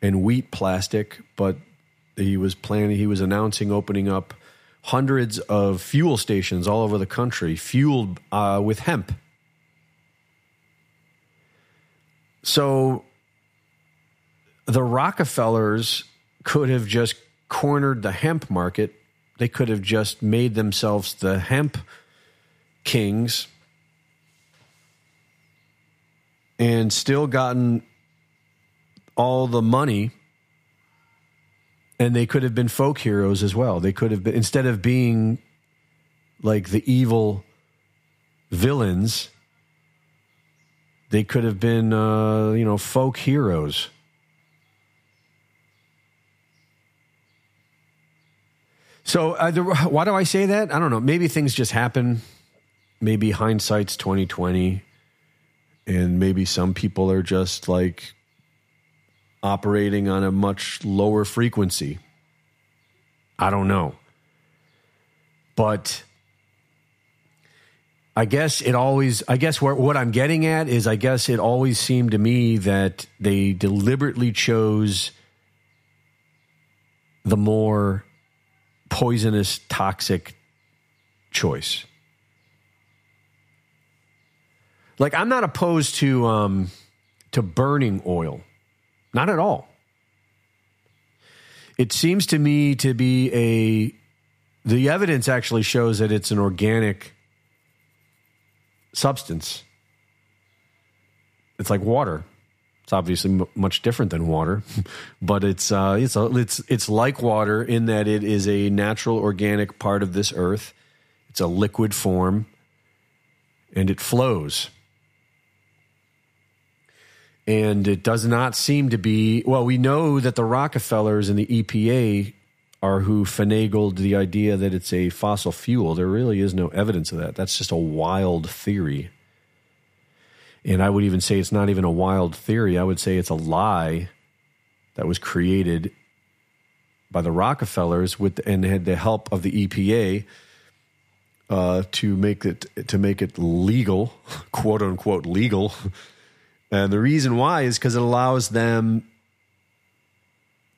and wheat plastic, but he was planning, he was announcing opening up hundreds of fuel stations all over the country, fueled uh, with hemp. So the Rockefellers could have just cornered the hemp market. They could have just made themselves the hemp kings and still gotten all the money and they could have been folk heroes as well. They could have been instead of being like the evil villains they could have been uh, you know folk heroes. So uh, why do i say that? I don't know. Maybe things just happen. Maybe hindsight's 2020 and maybe some people are just like operating on a much lower frequency. I don't know. But I guess it always, I guess what, what I'm getting at is, I guess it always seemed to me that they deliberately chose the more poisonous, toxic choice. Like I'm not opposed to um, to burning oil, not at all. It seems to me to be a the evidence actually shows that it's an organic substance. It's like water. It's obviously m- much different than water, but it's uh, it's a, it's it's like water in that it is a natural organic part of this earth. It's a liquid form, and it flows. And it does not seem to be well. We know that the Rockefellers and the EPA are who finagled the idea that it's a fossil fuel. There really is no evidence of that. That's just a wild theory. And I would even say it's not even a wild theory. I would say it's a lie that was created by the Rockefellers with and had the help of the EPA uh, to make it to make it legal, quote unquote legal. And the reason why is because it allows them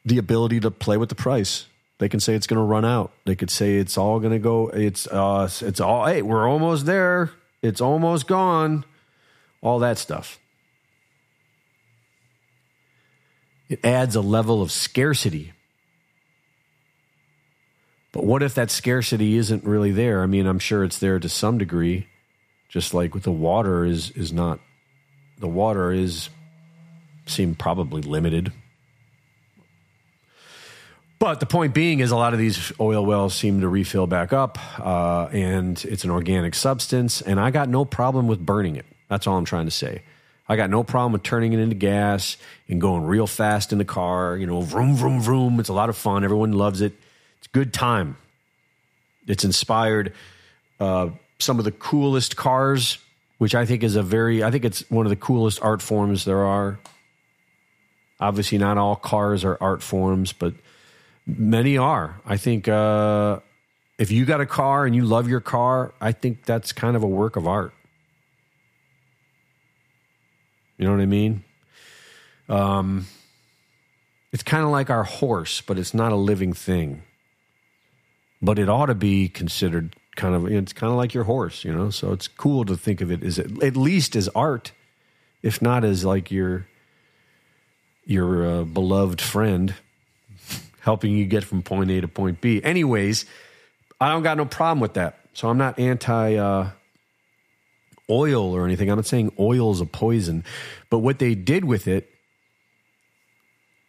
the ability to play with the price. They can say it's going to run out. They could say it's all going to go. It's uh, it's all. Hey, we're almost there. It's almost gone all that stuff. It adds a level of scarcity. But what if that scarcity isn't really there? I mean, I'm sure it's there to some degree, just like with the water is is not the water is seem probably limited. But the point being is a lot of these oil wells seem to refill back up, uh, and it's an organic substance, and I got no problem with burning it. That's all I'm trying to say. I got no problem with turning it into gas and going real fast in the car. You know, vroom, vroom, vroom. It's a lot of fun. Everyone loves it. It's good time. It's inspired uh, some of the coolest cars, which I think is a very, I think it's one of the coolest art forms there are. Obviously, not all cars are art forms, but many are. I think uh, if you got a car and you love your car, I think that's kind of a work of art. You know what I mean? Um, it's kind of like our horse, but it's not a living thing. But it ought to be considered kind of, it's kind of like your horse, you know? So it's cool to think of it as at least as art, if not as like your, your uh, beloved friend helping you get from point A to point B. Anyways, I don't got no problem with that. So I'm not anti uh, oil or anything. I'm not saying oil is a poison, but what they did with it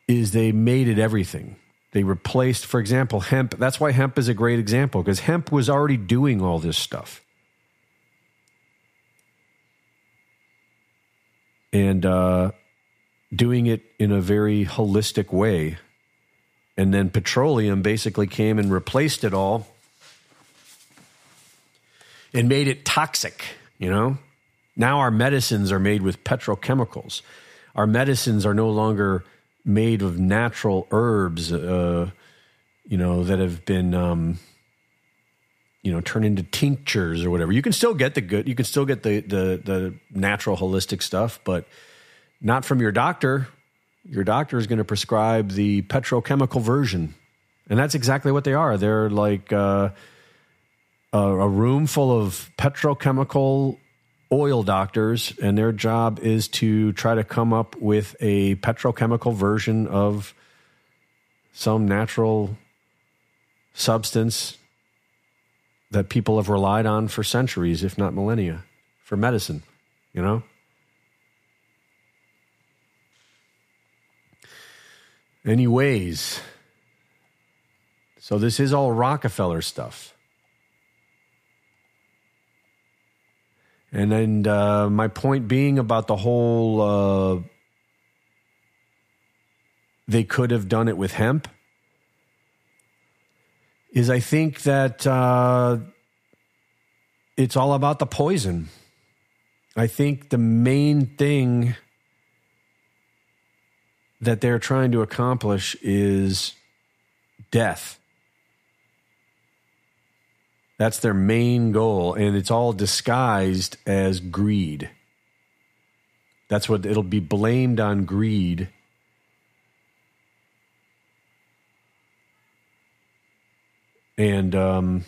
is they made it everything. They replaced, for example, hemp. That's why hemp is a great example because hemp was already doing all this stuff. And uh, doing it in a very holistic way. And then petroleum basically came and replaced it all and made it toxic you know? Now our medicines are made with petrochemicals. Our medicines are no longer made of natural herbs, uh, you know, that have been, um, you know, turned into tinctures or whatever. You can still get the good, you can still get the, the, the natural holistic stuff, but not from your doctor. Your doctor is going to prescribe the petrochemical version. And that's exactly what they are. They're like, uh, a, a room full of petrochemical oil doctors, and their job is to try to come up with a petrochemical version of some natural substance that people have relied on for centuries, if not millennia, for medicine, you know? Anyways, so this is all Rockefeller stuff. And then uh, my point being about the whole, uh, they could have done it with hemp, is I think that uh, it's all about the poison. I think the main thing that they're trying to accomplish is death. That's their main goal, and it's all disguised as greed. That's what it'll be blamed on greed. And um,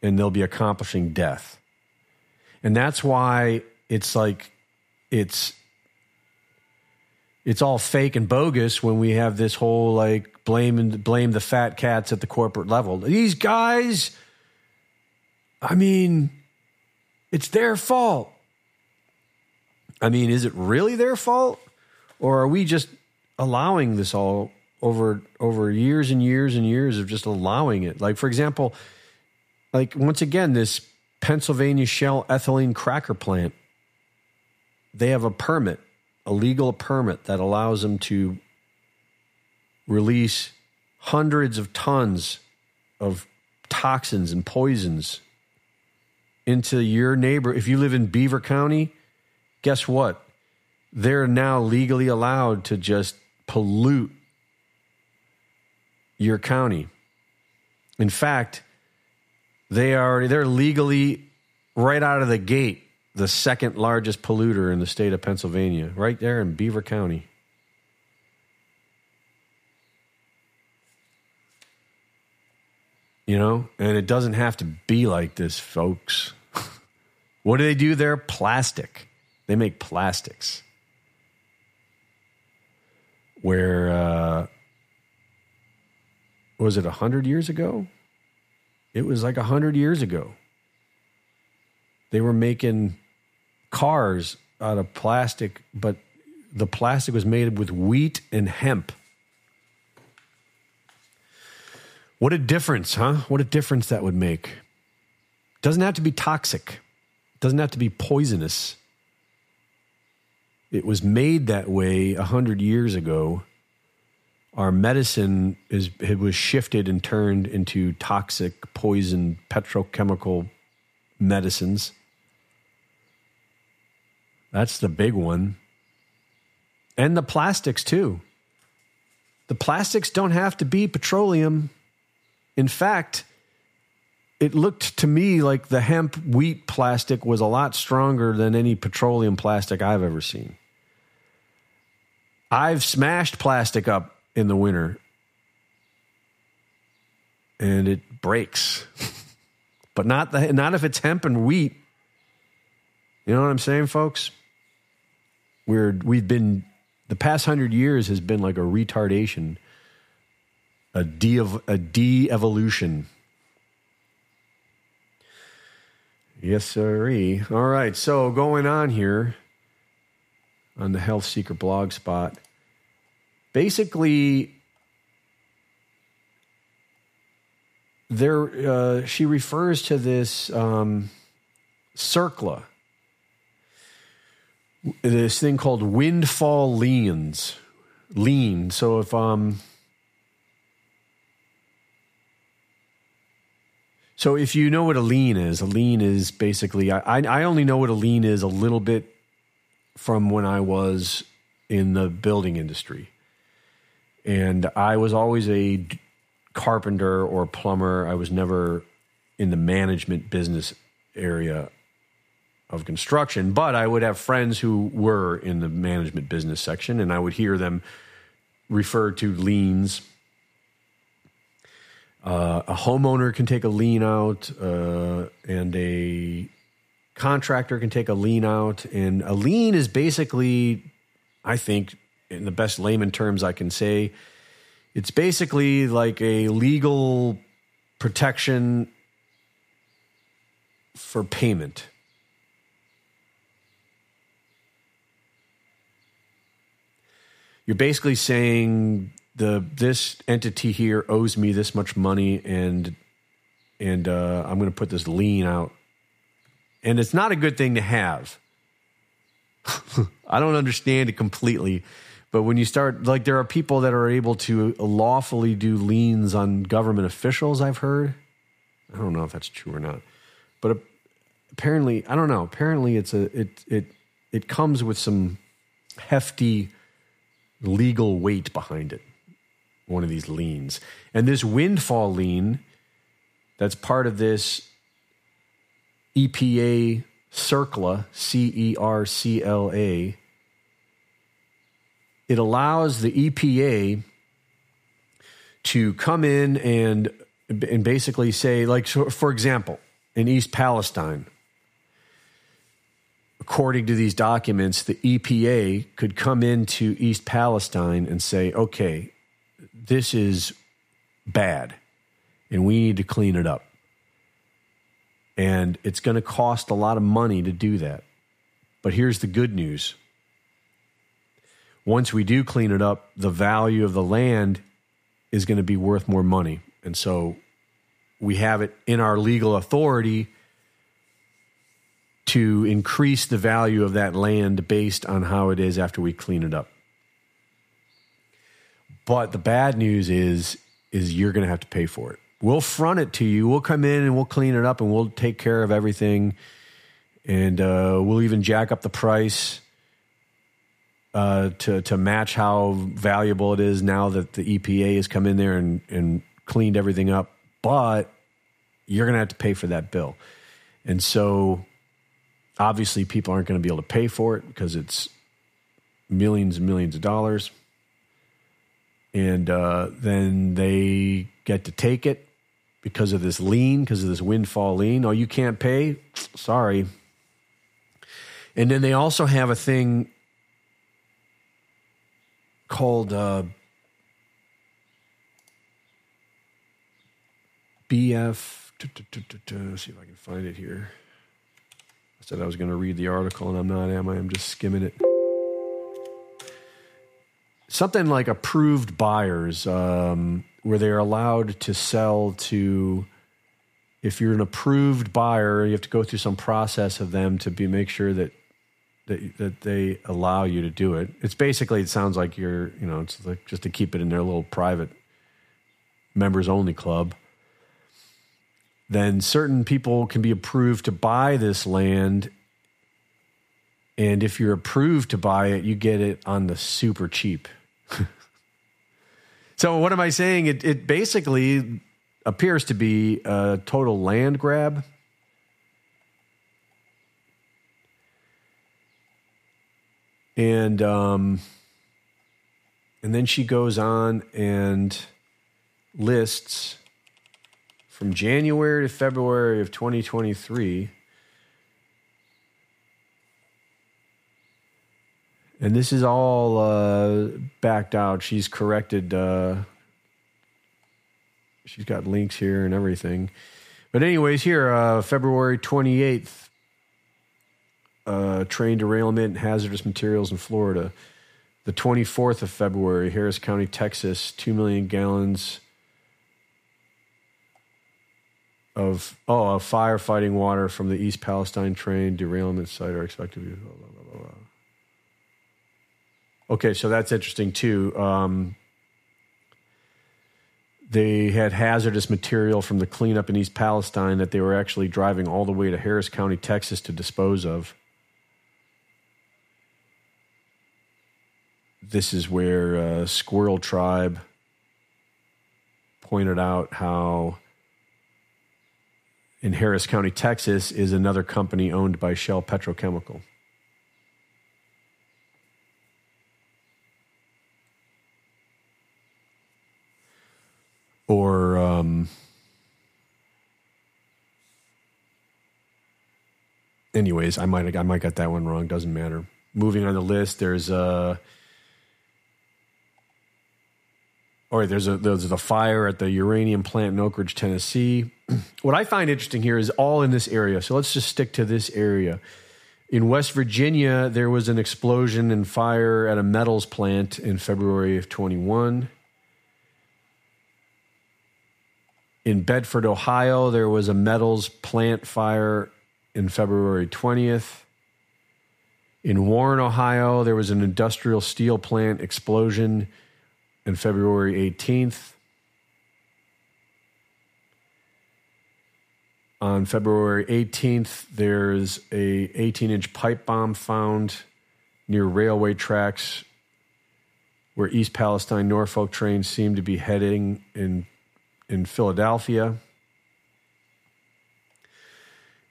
and they'll be accomplishing death. And that's why it's like it's it's all fake and bogus when we have this whole like blame and blame the fat cats at the corporate level. These guys, I mean, It's their fault. I mean, is it really their fault? Or are we just allowing this all over over years and years and years of just allowing it? Like, for example, like once again, this Pennsylvania Shell ethylene cracker plant, they have a permit, a legal permit that allows them to release hundreds of tons of toxins and poisons into your neighbor. If you live in Beaver County, guess what? They're now legally allowed to just pollute your county. In fact, they are they're legally right out of the gate the second largest polluter in the state of Pennsylvania, right there in Beaver County. You know, and it doesn't have to be like this, folks. what do they do there? Plastic. They make plastics. Where, uh, was it 100 years ago? It was like 100 years ago. They were making cars out of plastic, but the plastic was made with wheat and hemp. What a difference, huh? What a difference that would make. Doesn't have to be toxic. Doesn't have to be poisonous. It was made that way a hundred years ago. Our medicine is it was shifted and turned into toxic, poison, petrochemical medicines. That's the big one. And the plastics too. The plastics don't have to be petroleum. In fact, it looked to me like the hemp wheat plastic was a lot stronger than any petroleum plastic I've ever seen. I've smashed plastic up in the winter and it breaks. but not the not if it's hemp and wheat. You know what I'm saying, folks? We're we've been the past hundred years has been like a retardation, a de a de-evolution. Yes, sirree. All right, so going on here on the Health Seeker blog spot. Basically, there uh, she refers to this um, CERCLA, this thing called windfall liens, lien. So if um, so if you know what a lien is, a lien is basically I I only know what a lien is a little bit from when I was in the building industry. And I was always a carpenter or plumber. I was never in the management business area of construction, but I would have friends who were in the management business section, and I would hear them refer to liens. Uh, a homeowner can take a lien out, uh, and a contractor can take a lien out, and a lien is basically, I think, in the best layman terms I can say, it's basically like a legal protection for payment. You're basically saying the this entity here owes me this much money, and and uh, I'm going to put this lien out and it's not a good thing to have. I don't understand it completely. But when you start, like, there are people that are able to lawfully do liens on government officials, I've heard. I don't know if that's true or not. But apparently, I don't know. Apparently, it's a, it, it, it comes with some hefty legal weight behind it, one of these liens. And this windfall lien that's part of this EPA CERCLA, C E R C L A, it allows the EPA to come in and and basically say, like, for example, in East Palestine, according to these documents, the EPA could come into East Palestine and say, okay, this is bad and we need to clean it up And it's going to cost a lot of money to do that. But here's the good news once we do clean it up, the value of the land is going to be worth more money. And so we have it in our legal authority to increase the value of that land based on how it is after we clean it up. But the bad news is is you're going to have to pay for it. We'll front it to you. We'll come in and we'll clean it up and we'll take care of everything. And uh, we'll even jack up the price uh, to to match how valuable it is now that the EPA has come in there and, and cleaned everything up. But you're going to have to pay for that bill. And so obviously people aren't going to be able to pay for it because it's millions and millions of dollars. And uh, then they get to take it because of this lien, because of this windfall lien. Oh, you can't pay? Sorry. And then they also have a thing called uh, BF Let's see if I can find it here. I said I was going to read the article, and I'm not, am I? I'm just skimming it. Something like approved buyers, um, where they're allowed to sell to. If you're an approved buyer, you have to go through some process of them to be make sure that that that they allow you to do it. It's basically it sounds like you're you know it's like just to keep it in their little private members only club then certain people can be approved to buy this land. And if you're approved to buy it, you get it on the super cheap. So, what am I saying? It, it basically appears to be a total land grab. And um, and then she goes on and lists from January to February of 2023. And this is all uh, backed out. She's corrected. Uh, she's got links here and everything. But, anyways, here, uh, February 28th, uh, train derailment, and hazardous materials in Florida. The 24th of February, Harris County, Texas, 2 million gallons of oh, of firefighting water from the East Palestine train derailment site are expected to be. Blah, blah, blah, okay, so that's interesting too. Um, they had hazardous material from the cleanup in East Palestine that they were actually driving all the way to Harris County, Texas to dispose of. This is where uh, Squirrel Tribe pointed out how in Harris County, Texas, is another company owned by Shell Petrochemical. Or, um, anyways, I might I might got that one wrong. Doesn't matter. Moving on the list, there's uh, or there's a there's a fire at the uranium plant in Oak Ridge, Tennessee. what I find interesting here is all in this area. So let's just stick to this area. In West Virginia, there was an explosion and fire at a metals plant in February of 21. In Bedford, Ohio, there was a metals plant fire in February 20th. In Warren, Ohio, there was an industrial steel plant explosion and February 18th. On February 18th, there's a 18-inch pipe bomb found near railway tracks where East Palestine Norfolk trains seem to be heading in in Philadelphia.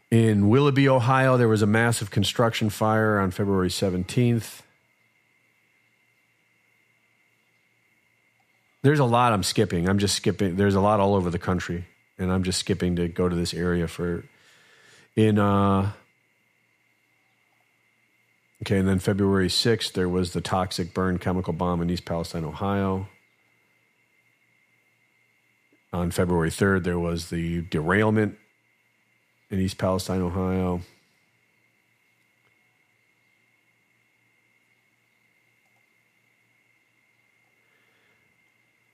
In Willoughby, Ohio, there was a massive construction fire on February 17th. There's a lot I'm skipping. I'm just skipping. There's a lot all over the country, and I'm just skipping to go to this area for in uh okay, and then February 6th there was the toxic burn chemical bomb in East Palestine, Ohio. On February 3rd there was the derailment in East Palestine, Ohio.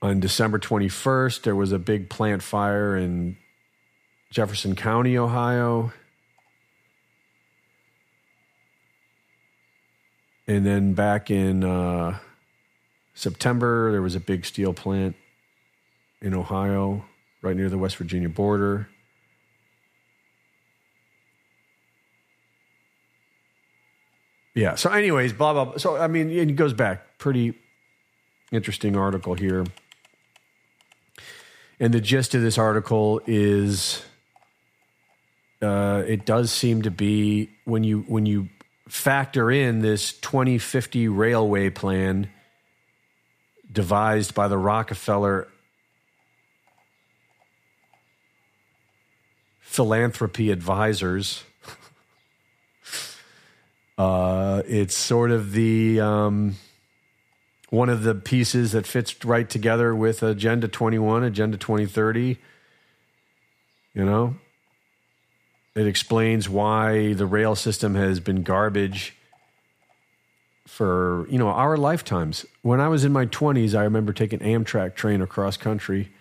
On December 21st, there was a big plant fire in Jefferson County, Ohio. And then back in uh, September, there was a big steel plant in Ohio, right near the West Virginia border. Yeah. So, anyways, blah blah. blah. So, I mean, it goes back. Pretty interesting article here. And the gist of this article is, uh, it does seem to be when you when you factor in this 2050 railway plan devised by the Rockefeller philanthropy advisors. uh, it's sort of the um, one of the pieces that fits right together with Agenda 21, Agenda 2030. You know, it explains why the rail system has been garbage for you know our lifetimes. When I was in my 20s, I remember taking Amtrak train across country.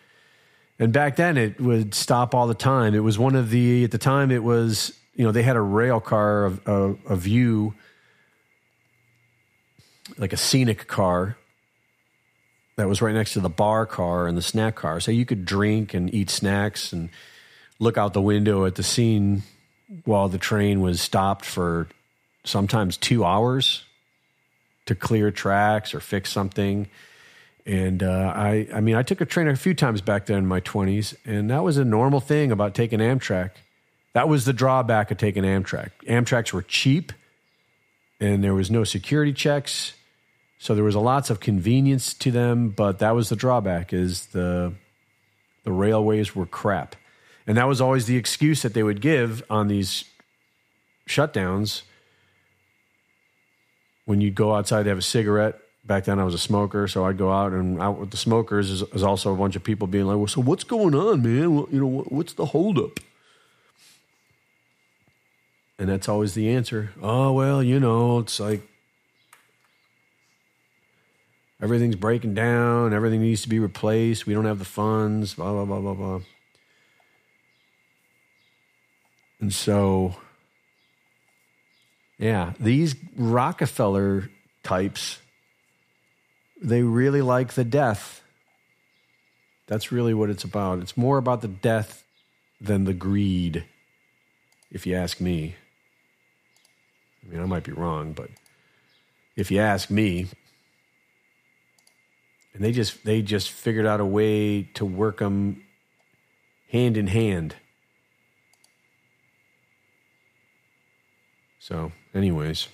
And back then it would stop all the time. It was one of the at the time it was, you know, they had a rail car of a, a view like a scenic car that was right next to the bar car and the snack car. So you could drink and eat snacks and look out the window at the scene while the train was stopped for sometimes two hours to clear tracks or fix something. And uh, I, I mean, I took a train a few times back then in my 20s, and that was a normal thing about taking Amtrak. That was the drawback of taking Amtrak. Amtraks were cheap, and there was no security checks, so there was a lots of convenience to them. But that was the drawback: is the the railways were crap. And that was always the excuse that they would give on these shutdowns when you'd go outside to have a cigarette. Back then, I was a smoker, so I'd go out and out with the smokers. Is, is also a bunch of people being like, "Well, so what's going on, man? Well, you know, what, what's the holdup?" And that's always the answer. Oh well, you know, it's like everything's breaking down. Everything needs to be replaced. We don't have the funds. Blah blah blah blah blah. And so, yeah, these Rockefeller types, they really like the death. That's really what it's about. It's more about the death than the greed, if you ask me. I mean, I might be wrong, but if you ask me, and they just they just figured out a way to work them hand in hand. So, anyways,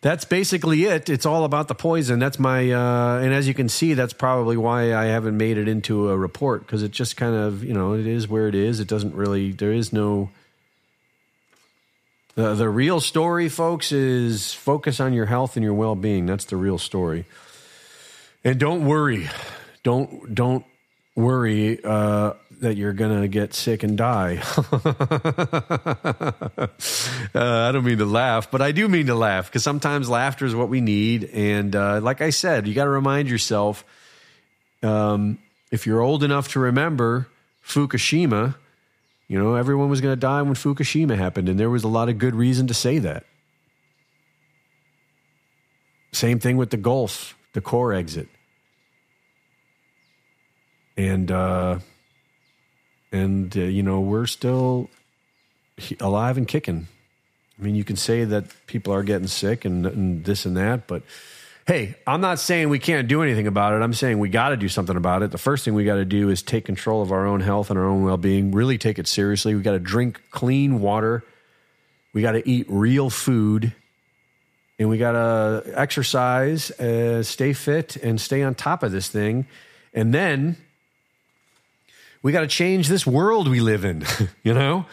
that's basically it. It's all about the poison. That's my, uh, and as you can see, that's probably why I haven't made it into a report because it just kind of, you know, it is where it is. It doesn't really, there is no. The, the real story, folks, is focus on your health and your well being. That's the real story. And don't worry. Don't, don't worry. Uh, that you're going to get sick and die. uh, I don't mean to laugh, but I do mean to laugh because sometimes laughter is what we need. And uh, like I said, you got to remind yourself um, if you're old enough to remember Fukushima, you know, everyone was going to die when Fukushima happened. And there was a lot of good reason to say that. Same thing with the Gulf, the Corexit. And, uh, and uh, you know we're still alive and kicking. I mean, you can say that people are getting sick and, and this and that, but hey, I'm not saying we can't do anything about it. I'm saying we got to do something about it. The first thing we got to do is take control of our own health and our own well being. Really take it seriously. We got to drink clean water. We got to eat real food. And we got to exercise, uh, stay fit, and stay on top of this thing. And then we got to change this world we live in, you know?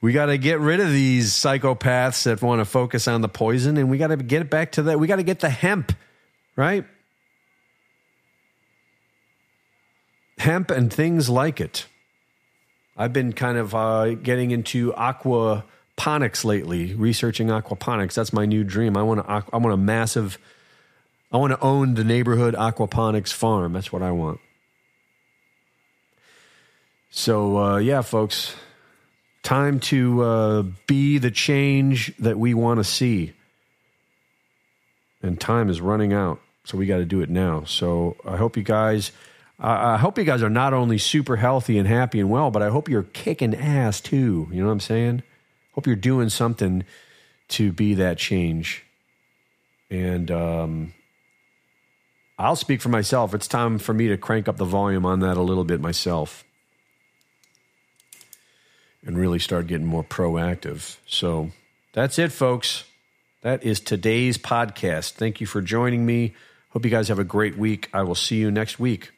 We got to get rid of these psychopaths that want to focus on the poison and we got to get it back to that. We got to get the hemp, right? Hemp and things like it. I've been kind of uh, getting into aquaponics lately, researching aquaponics. That's my new dream. I want to. I want a massive. I want to own the neighborhood aquaponics farm. That's what I want. So uh, yeah, folks, time to uh, be the change that we want to see, and time is running out. So we got to do it now. So I hope you guys. I hope you guys are not only super healthy and happy and well, but I hope you're kicking ass too. You know what I'm saying? Hope you're doing something to be that change. And um, I'll speak for myself. It's time for me to crank up the volume on that a little bit myself and really start getting more proactive. So that's it, folks. That is today's podcast. Thank you for joining me. Hope you guys have a great week. I will see you next week.